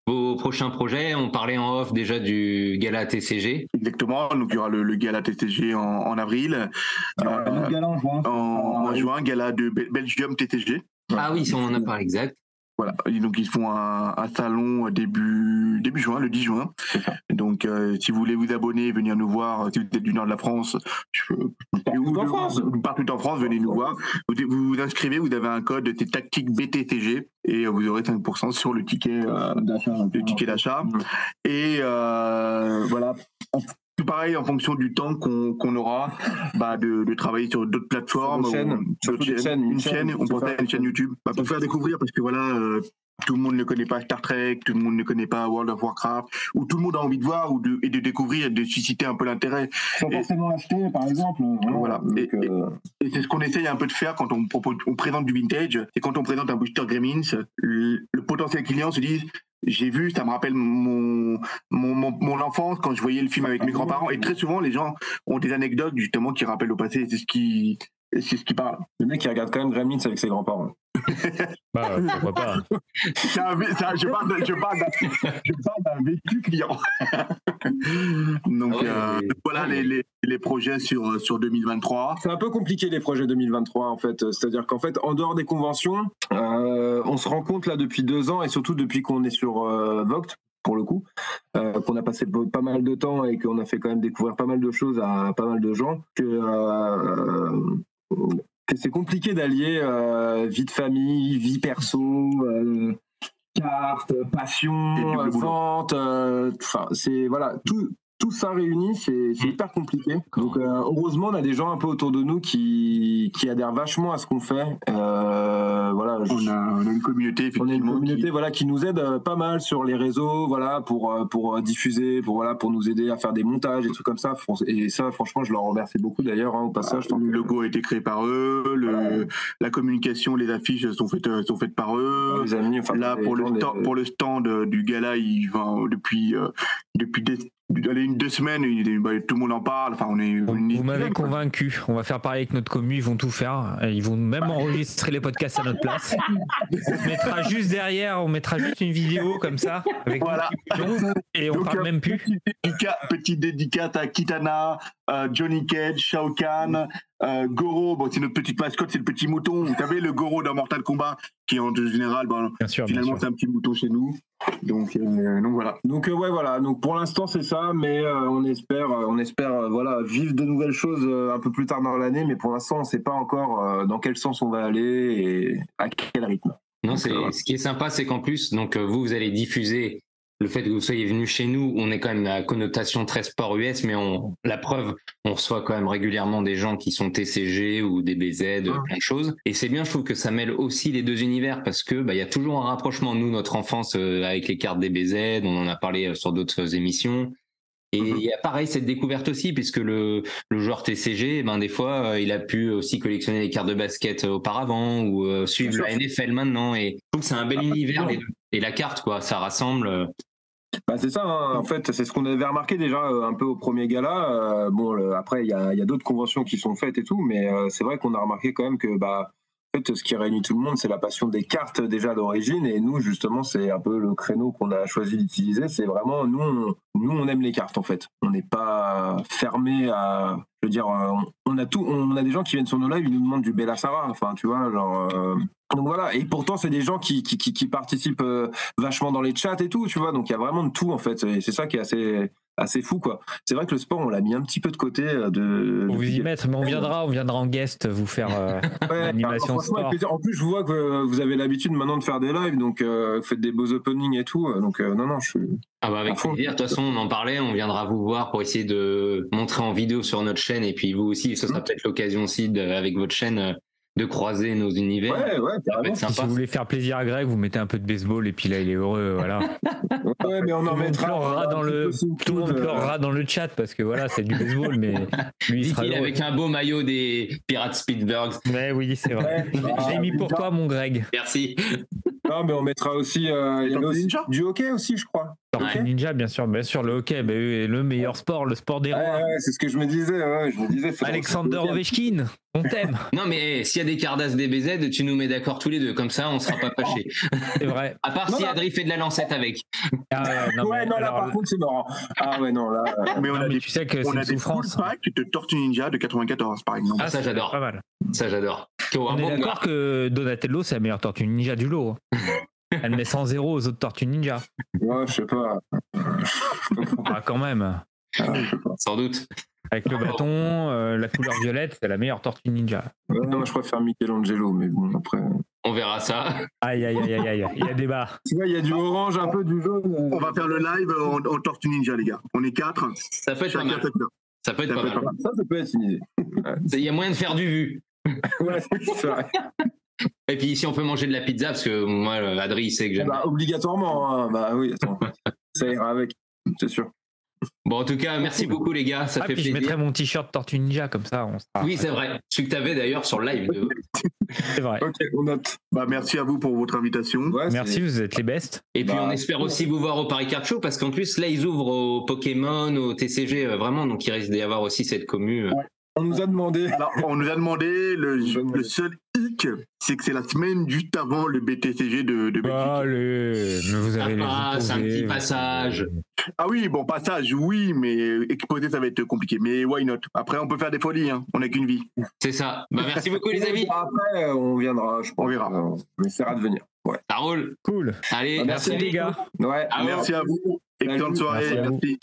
vos prochains projets? On parlait en off déjà du gala TCG. Exactement. Donc il y aura le, le gala TTG en, en avril. Il y aura un autre gala en juin. En, en juin, gala de Bel- Belgium TTG. Ah oui, ça, on en a parlé, exact. Voilà. Et donc ils font un, un salon début début juin, le 10 juin. Donc euh, si vous voulez vous abonner, venir nous voir, si vous êtes du nord de la France, je en partout en France, venez nous voir. Vous vous, inscrivez, vous avez un code, c'est tactique BTTG et euh, vous aurez 5% sur le ticket euh, le ticket d'achat. Et euh, voilà. Tout pareil en fonction du temps qu'on aura bah, de, de travailler sur d'autres plateformes, Sur une chaîne. ou- des chaînes, une une chaîne, chaîne, on ça. à une chaîne YouTube, bah, pour faire découvrir parce que voilà, euh, tout le monde ne connaît pas Star Trek, tout le monde ne connaît pas World of Warcraft, ou tout le monde a envie de voir ou de, et de découvrir et de susciter un peu l'intérêt. Sans forcément acheter, par exemple. Voilà. Donc, Et- euh, Et c'est ce qu'on essaye un peu de faire quand on, propose, on présente du vintage. Et quand on présente un booster Gremlins, le, le potentiel client se dit j'ai vu, ça me rappelle mon, mon, mon, mon enfance quand je voyais le film avec mes grands-parents. Et très souvent, les gens ont des anecdotes justement qui rappellent au passé. C'est ce qui, c'est ce qui parle. Le mec, il regarde quand même Gremlins avec ses grands-parents. Bah, pourquoi pas. C'est un vé- c'est un- je parle d'un- vécu client. Donc Ah ouais, euh, voilà les, les, les projets sur, sur 2023. C'est un peu compliqué les projets 2023 en fait. C'est-à-dire qu'en fait, en dehors des conventions, euh, on se rend compte là depuis deux ans et surtout depuis qu'on est sur euh, Vogt pour le coup, euh, qu'on a passé pas mal de temps et qu'on a fait quand même découvrir pas mal de choses à pas mal de gens, que, euh, que c'est compliqué d'allier euh, vie de famille, vie perso. euh, carte, passion, euh, vente, enfin c'est voilà tout tout ça réuni, c'est Mm. hyper compliqué. Donc euh, heureusement, on a des gens un peu autour de nous qui, qui adhèrent vachement à ce qu'on fait. Euh, voilà, je- On a, on a une communauté on effectivement. a une communauté qui- voilà qui nous aide euh, pas mal sur les réseaux, voilà pour pour diffuser, pour voilà pour nous aider à faire des montages et trucs comme ça. Et ça, franchement, je leur remercie beaucoup d'ailleurs hein, au passage. tant Le logo a été créé par eux, le, la communication, les affiches sont faites, sont faites par eux. les amis, enfin, Là, pour le, stand, les- pour le stand du gala, il va depuis, euh, depuis des- allez, une, deux semaines, bah, tout le monde en parle. Enfin, on est, Vous, m'avez convaincu. On va faire pareil avec notre commu. Ils vont tout faire. Ils vont même enregistrer les podcasts à notre place. On mettra juste derrière, on mettra juste une vidéo comme ça. Avec Voilà. Et on Donc, parle euh, même plus. Petite dédicace, petite dédicace à Kitana, euh, Johnny Cage, Shao Kahn, euh, Goro. Bon, c'est notre petite mascotte, c'est le petit mouton. Vous savez, le Goro dans Mortal Kombat, qui en général, bon, Bien sûr, bien finalement, c'est un petit mouton chez nous. Donc, euh, donc voilà. Donc euh, ouais voilà donc pour l'instant c'est ça mais euh, on espère on espère euh, voilà vivre de nouvelles choses euh, un peu plus tard dans l'année mais pour l'instant on sait pas encore euh, dans quel sens on va aller et à quel rythme. Non, c'est euh, ce qui est sympa, c'est qu'en plus, donc vous, vous allez diffuser le fait que vous soyez venu chez nous. On est quand même à connotation très sport US, mais on, la preuve, on reçoit quand même régulièrement des gens qui sont TCG ou des BZ, plein de choses. Et c'est bien, je trouve que ça mêle aussi les deux univers parce que bah, il y a toujours un rapprochement nous, notre enfance euh, avec les cartes des BZ. On en a parlé euh, sur d'autres émissions. Et il y a pareil cette découverte aussi, puisque le, le joueur TCG, ben des fois, euh, il a pu aussi collectionner les cartes de basket euh, auparavant ou euh, suivre la NFL maintenant. Et je trouve que c'est un bel Ah, univers bien. les deux. Et la carte, quoi, ça rassemble. Bah, c'est ça, hein. en fait, c'est ce qu'on avait remarqué déjà euh, un peu au premier gala. Bon, le- après, il y a, y a d'autres conventions qui sont faites et tout, mais c'est vrai qu'on a remarqué quand même que, bah, fait, ce qui réunit tout le monde, c'est la passion des cartes déjà d'origine. Et nous, justement, c'est un peu le créneau qu'on a choisi d'utiliser. C'est vraiment, nous, on, nous, on aime les cartes, en fait. On n'est pas fermé à. Je veux dire, euh, on, a tout, on a des gens qui viennent sur nos lives, ils nous demandent du Bellassara. Enfin, tu vois, genre. euh, donc voilà, et pourtant c'est des gens qui participent euh, vachement dans les chats et tout, tu vois. Donc il y a vraiment de tout en fait, et c'est ça qui est assez assez fou quoi. C'est vrai que le sport on l'a mis un petit peu de côté euh, de. On vous y mettre, mais on viendra, on viendra en guest vous faire euh, Ouais, sport. plaisir. En plus, je vois que euh, vous avez l'habitude maintenant de faire des lives, donc euh, vous faites des beaux openings et tout. Donc euh, non, non, je suis. Ah bah avec plaisir. De toute façon, on en parlait. On viendra vous voir pour essayer de montrer en vidéo sur notre chaîne. Et puis vous aussi, ce sera peut-être l'occasion aussi de- avec votre chaîne euh, de croiser nos univers. Ouais, ouais, Ça peut être Si sympa. vous voulez faire plaisir à Greg, vous mettez un peu de baseball et puis là il est heureux. Voilà. Ouais, mais on Tout en le monde mettra. pleurera dans le, tout le monde pleurera dans le chat parce que voilà, c'est du baseball, mais lui il sera Dit-il heureux. avec un beau maillot des Pirates Speedbergs. Mais oui, c'est vrai. L'ai mis pour toi, mon Greg. Merci. Non, mais on mettra aussi, euh, il y avait Tortue aussi Ninja du hockey aussi, je crois. Tortue Ouais. Ninja, bien sûr, bien sûr, le hockey, bah le meilleur sport, le sport des rois. ouais, c'est ce que je me disais. Ouais, je me disais. Alexander Ovechkin, on t'aime. Non, mais eh, s'il y a des Cardass DBZ, tu nous mets d'accord tous les deux. Comme ça, on sera pas fâchés. C'est vrai. À part Non, si non. Adri fait de la lancette avec. Ah ouais, non, ouais, mais non, là, alors, par contre, c'est marrant. Ah, ouais, non, là. euh, Mais on non, a mais des, tu sais que c'est on une a des full souffrance. packs de Tortue Ninja de 94, par exemple. Ah, ça, j'adore. Pas mal. Ça, j'adore. On est d'accord que Donatello, c'est la meilleure tortue ninja du lot. hein. Elle met 100 0 aux autres tortues ninja. Ouais, je sais pas. Ah, quand même. Ah, je sais pas. Sans doute. Avec le bâton, euh, la couleur violette, c'est la meilleure tortue ninja. Ouais, moi, je préfère Michelangelo, mais bon, après. On verra ça. Aïe, aïe, aïe, aïe, aïe. Il y a débat. Tu vois, il y a du orange, un peu du jaune. euh. On va faire le live en, en Tortue Ninja, les gars. On est quatre. Ça peut être pas Chacun mal. sa couleur. Ça peut être Ça pas peut être mal. pas mal. Ça, ça peut être une idée. Il y a moyen de faire du vu. Ouais, c'est vrai. Et puis, si on peut manger de la pizza, parce que moi, euh, Adri, il sait que j'aime. Bah, obligatoirement. hein. Bah oui, attends. ça ira avec, c'est sûr. Bon, en tout cas, merci beaucoup, les gars. Ça Ah, fait puis je plaisir. mettrai mon t-shirt tortue ninja comme ça. On sera... Oui, c'est vrai. Celui que tu avais d'ailleurs sur le live. de- c'est vrai. Ok, on note. Bah, merci à vous pour votre invitation. Ouais, Merci, vous êtes les bestes. Et puis, Bah, on espère c'est aussi vous voir au Paris Card Show, parce qu'en plus, là, ils ouvrent au Pokémon, au TCG, euh, vraiment. Donc, il risque d'y avoir aussi cette commu. euh. On nous a demandé. Alors, on nous a demandé, le, seul hic, c'est que c'est la semaine juste avant le BTCG de, de Belgique. Allez, mais vous avez les Ah, c'est un petit passage. Ah oui, bon, passage, oui, mais exposer, ça va être compliqué. Mais why not? Après, on peut faire des folies, hein. on n'a qu'une vie. C'est ça. Bah, merci beaucoup, les amis. Après, on viendra, je pense. On verra. Euh, On essaiera de venir. Ouais. Ça roule. Cool. Allez, Ah, Merci merci les gars. Ouais. Ah, Merci à vous. Excellente Salut. soirée. Merci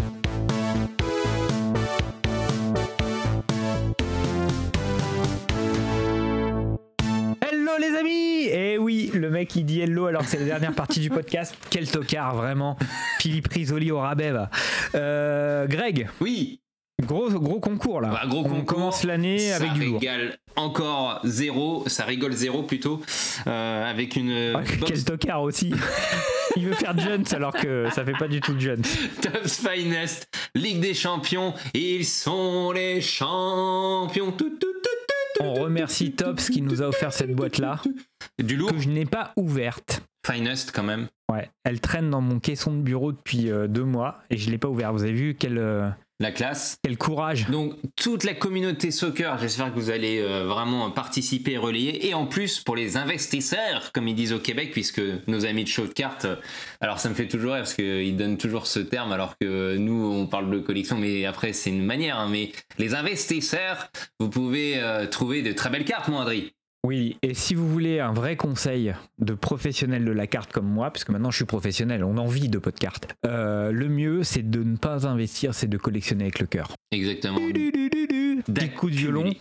Hello les amis Eh oui, le mec il dit hello alors que c'est la dernière partie du podcast. Quel tocard vraiment. Philippe Risoli au rabais va. Euh, Greg, Oui. gros, gros concours là. Bah, gros On concours, commence l'année ça avec du lourd. régale encore zéro, ça rigole zéro plutôt, euh, avec une euh, Ah, box Quel tocard aussi. il veut faire Jones alors que ça fait pas du tout Jones. Tubs Finest, Ligue des Champions, ils sont les champions. Tout, tout, tout, tout, On remercie Tops qui nous a offert cette boîte là tout. Du lourd, que je n'ai pas ouverte. Finest quand même. Ouais, elle traîne dans mon caisson de bureau depuis euh, deux mois et je l'ai pas ouverte. Vous avez vu quel, euh, La classe. quel courage. Donc toute la communauté soccer, j'espère que vous allez euh, vraiment participer et relayer. Et en plus pour les investisseurs, comme ils disent au Québec, puisque nos amis de Show de Cartes, euh, alors ça me fait toujours rire parce qu'ils donnent toujours ce terme alors que nous on parle de collection, mais après c'est une manière. hein. mais les investisseurs, vous pouvez euh, trouver de très belles cartes, mon Adri. Oui, et si vous voulez un vrai conseil de professionnel de la carte comme moi, puisque maintenant je suis professionnel, on en vit de pot de cartes, euh, le mieux c'est de ne pas investir, c'est de collectionner avec le cœur. Exactement. Des coups de violon,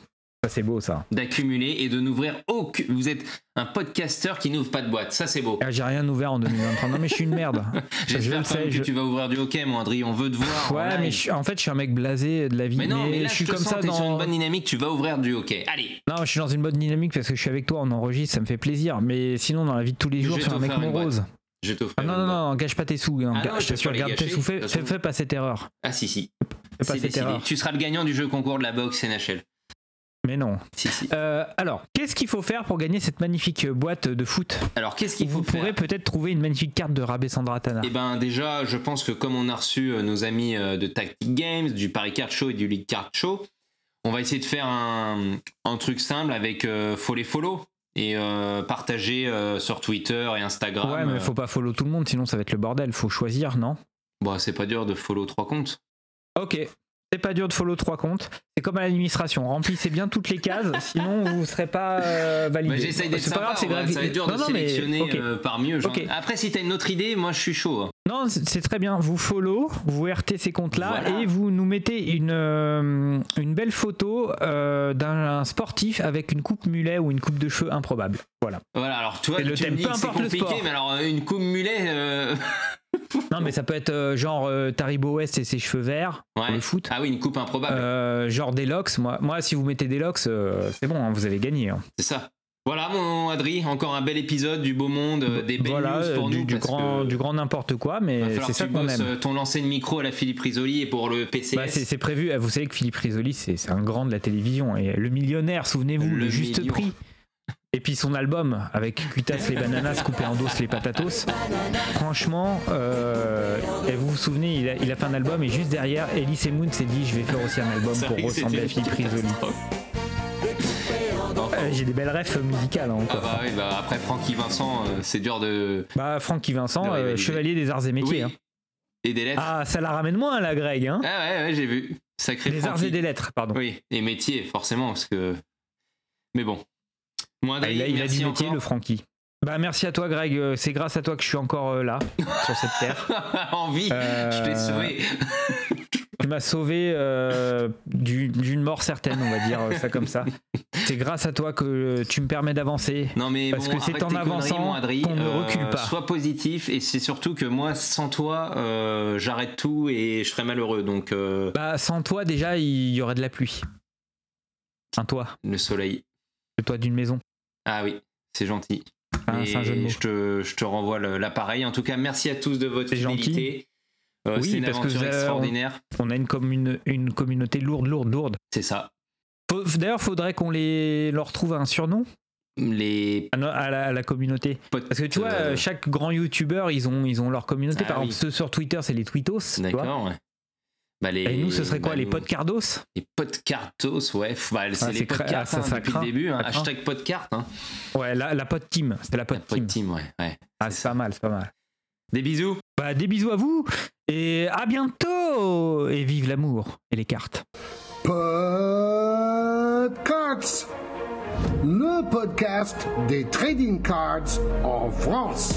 ça c'est beau ça. D'accumuler et de n'ouvrir aucun. Vous êtes un podcasteur qui n'ouvre pas de boîte. Ça, c'est beau. Ah, J'ai rien ouvert en 2023, non mais je suis une merde. je J'espère sais, même que je- tu vas ouvrir du hockey, mon Adri. On veut te voir. Ouais, mais je- en fait je suis un mec blasé de la vie, Mais non, mais là, je suis je te comme sens, ça sur une dans... bonne dynamique. Tu vas ouvrir du hockey. Allez. Non, je suis dans une bonne dynamique parce que je suis avec toi, on enregistre, ça me fait plaisir. Mais sinon, dans la vie de tous les Je jours, je suis un mec morose. Je t'offrir. Ah non, non, non, gâche pas tes sous. hein. Ah non, je je vais t'assure, pas les garde tes sous. Fais, pas cette erreur. Ah si, si. Fais pas cette erreur. Tu seras le gagnant du jeu concours de la boxe NHL. Mais non. Si, si. Euh, alors, qu'est-ce qu'il faut faire pour gagner cette magnifique boîte de foot? Alors, qu'est-ce qu'il faut Vous pourrez peut-être trouver une magnifique carte de Rabé Sandra Tana. Eh ben déjà, je pense que comme on a reçu euh, nos amis euh, de Tactic Games, du Paris Card Show et du League Card Show, on va essayer de faire un, un truc simple avec euh, follow follow et euh, partager sur Twitter et Instagram. Ouais, mais faut pas follow tout le monde, sinon ça va être le bordel. Faut choisir, non? Bon, c'est pas dur de follow trois comptes. Ok. C'est pas dur de follow trois comptes. C'est comme à l'administration. Remplissez bien toutes les cases, sinon vous serez pas euh, validé. J'essaye d'être C'est pas sympa, grave, ça va être dur Non, de non, mais- sélectionner euh, par mieux. genre. Ok. Après, si t'as une autre idée, moi je suis chaud. Non, c'est très bien. Vous follow, vous RT ces comptes-là Voilà. et vous nous mettez une, euh, une belle photo euh, d'un sportif avec une coupe mulet ou une coupe de cheveux improbable. Voilà. Voilà, alors tu vois, le thème, me dis peu que le compliqué, sport. mais alors euh, une coupe mulet, euh, Non, mais ça peut être genre Taribo West et ses cheveux verts pour le foot. Ah oui, une coupe improbable, Euh, genre des locks. Moi, moi, si vous mettez des locks, c'est bon, hein, vous avez gagné. hein. c'est ça. Voilà mon Adri, encore un bel épisode du beau monde, euh, des belles voilà, news pour du, nous. du grand, du grand n'importe quoi, mais c'est ça qu'on aime. euh, ton lancer de micro à la Philippe Risoli et pour le PCS. Bah, c'est prévu. Vous savez que Philippe Risoli, c'est un grand de la télévision. Et le millionnaire, souvenez-vous, le, Le juste million. prix. Et puis son album avec Cuitas les bananas coupé en dos les patatos. Franchement, euh, et vous vous souvenez, il a, il a fait un album et juste derrière, Elise Moon s'est dit je vais faire aussi un album pour ressembler à Philippe Risoli. Euh, J'ai des belles refs musicales. hein, Ah bah oui, bah après Francky Vincent, euh, c'est dur de. Bah, Francky Vincent, De euh, chevalier des arts et métiers. Oui. hein. Et des lettres. Ah, ça la ramène moins, là, Greg. Hein Ah ouais, ouais, j'ai vu. Sacré des arts et des lettres, pardon. Oui, et métier, forcément, parce que. Mais bon. Moi, Ah, il a, il a du métier, encore. le Francky. Bah, merci à toi, Greg. Euh, C'est grâce à toi que je suis encore euh, là, sur cette terre. en vie, je t'ai Euh, sauvé. Tu m'as sauvé euh, du- d'une mort certaine, on va dire euh, ça comme ça. C'est grâce à toi que euh, tu me permets d'avancer. Non mais Parce bon, que c'est en avançant qu'on ne recule pas. Sois positif et c'est surtout que moi, sans toi, euh, j'arrête tout et je serais malheureux. Donc euh, Bah, sans toi, déjà, il y aurait de la pluie. Un toit, le soleil. le toit d'une maison. Ah oui, c'est gentil. Ah, Et je te, je te renvoie l'appareil. En tout cas, merci à tous de votre fidélité. Euh, Oui, c'est une parce que aventure avez- extraordinaire. On a une, commune, une communauté lourde, lourde, lourde. C'est ça. D'ailleurs, faudrait qu'on les, leur trouve un surnom Les à, à la, à la communauté. Parce que tu vois, euh, chaque grand youtubeur, ils ont, ils ont leur communauté. Ah Par oui. exemple, ceux sur Twitter, c'est les tweetos. D'accord, ouais. Bah, les, Et nous, ce serait quoi bah, Les podcardos? Les podcartos, ouais. Bah, c'est Ah, les ah, hein, ça depuis craint. le début. hein. Hashtag podcart. Hein. Ouais, la, la pod team. C'était la pod La team. pod team, ouais. ouais. Ah, c'est pas mal, c'est pas mal. Des bisous. Bah, des bisous à vous et à bientôt Et vive l'amour et les cartes. Podcards, le podcast des trading cards en France.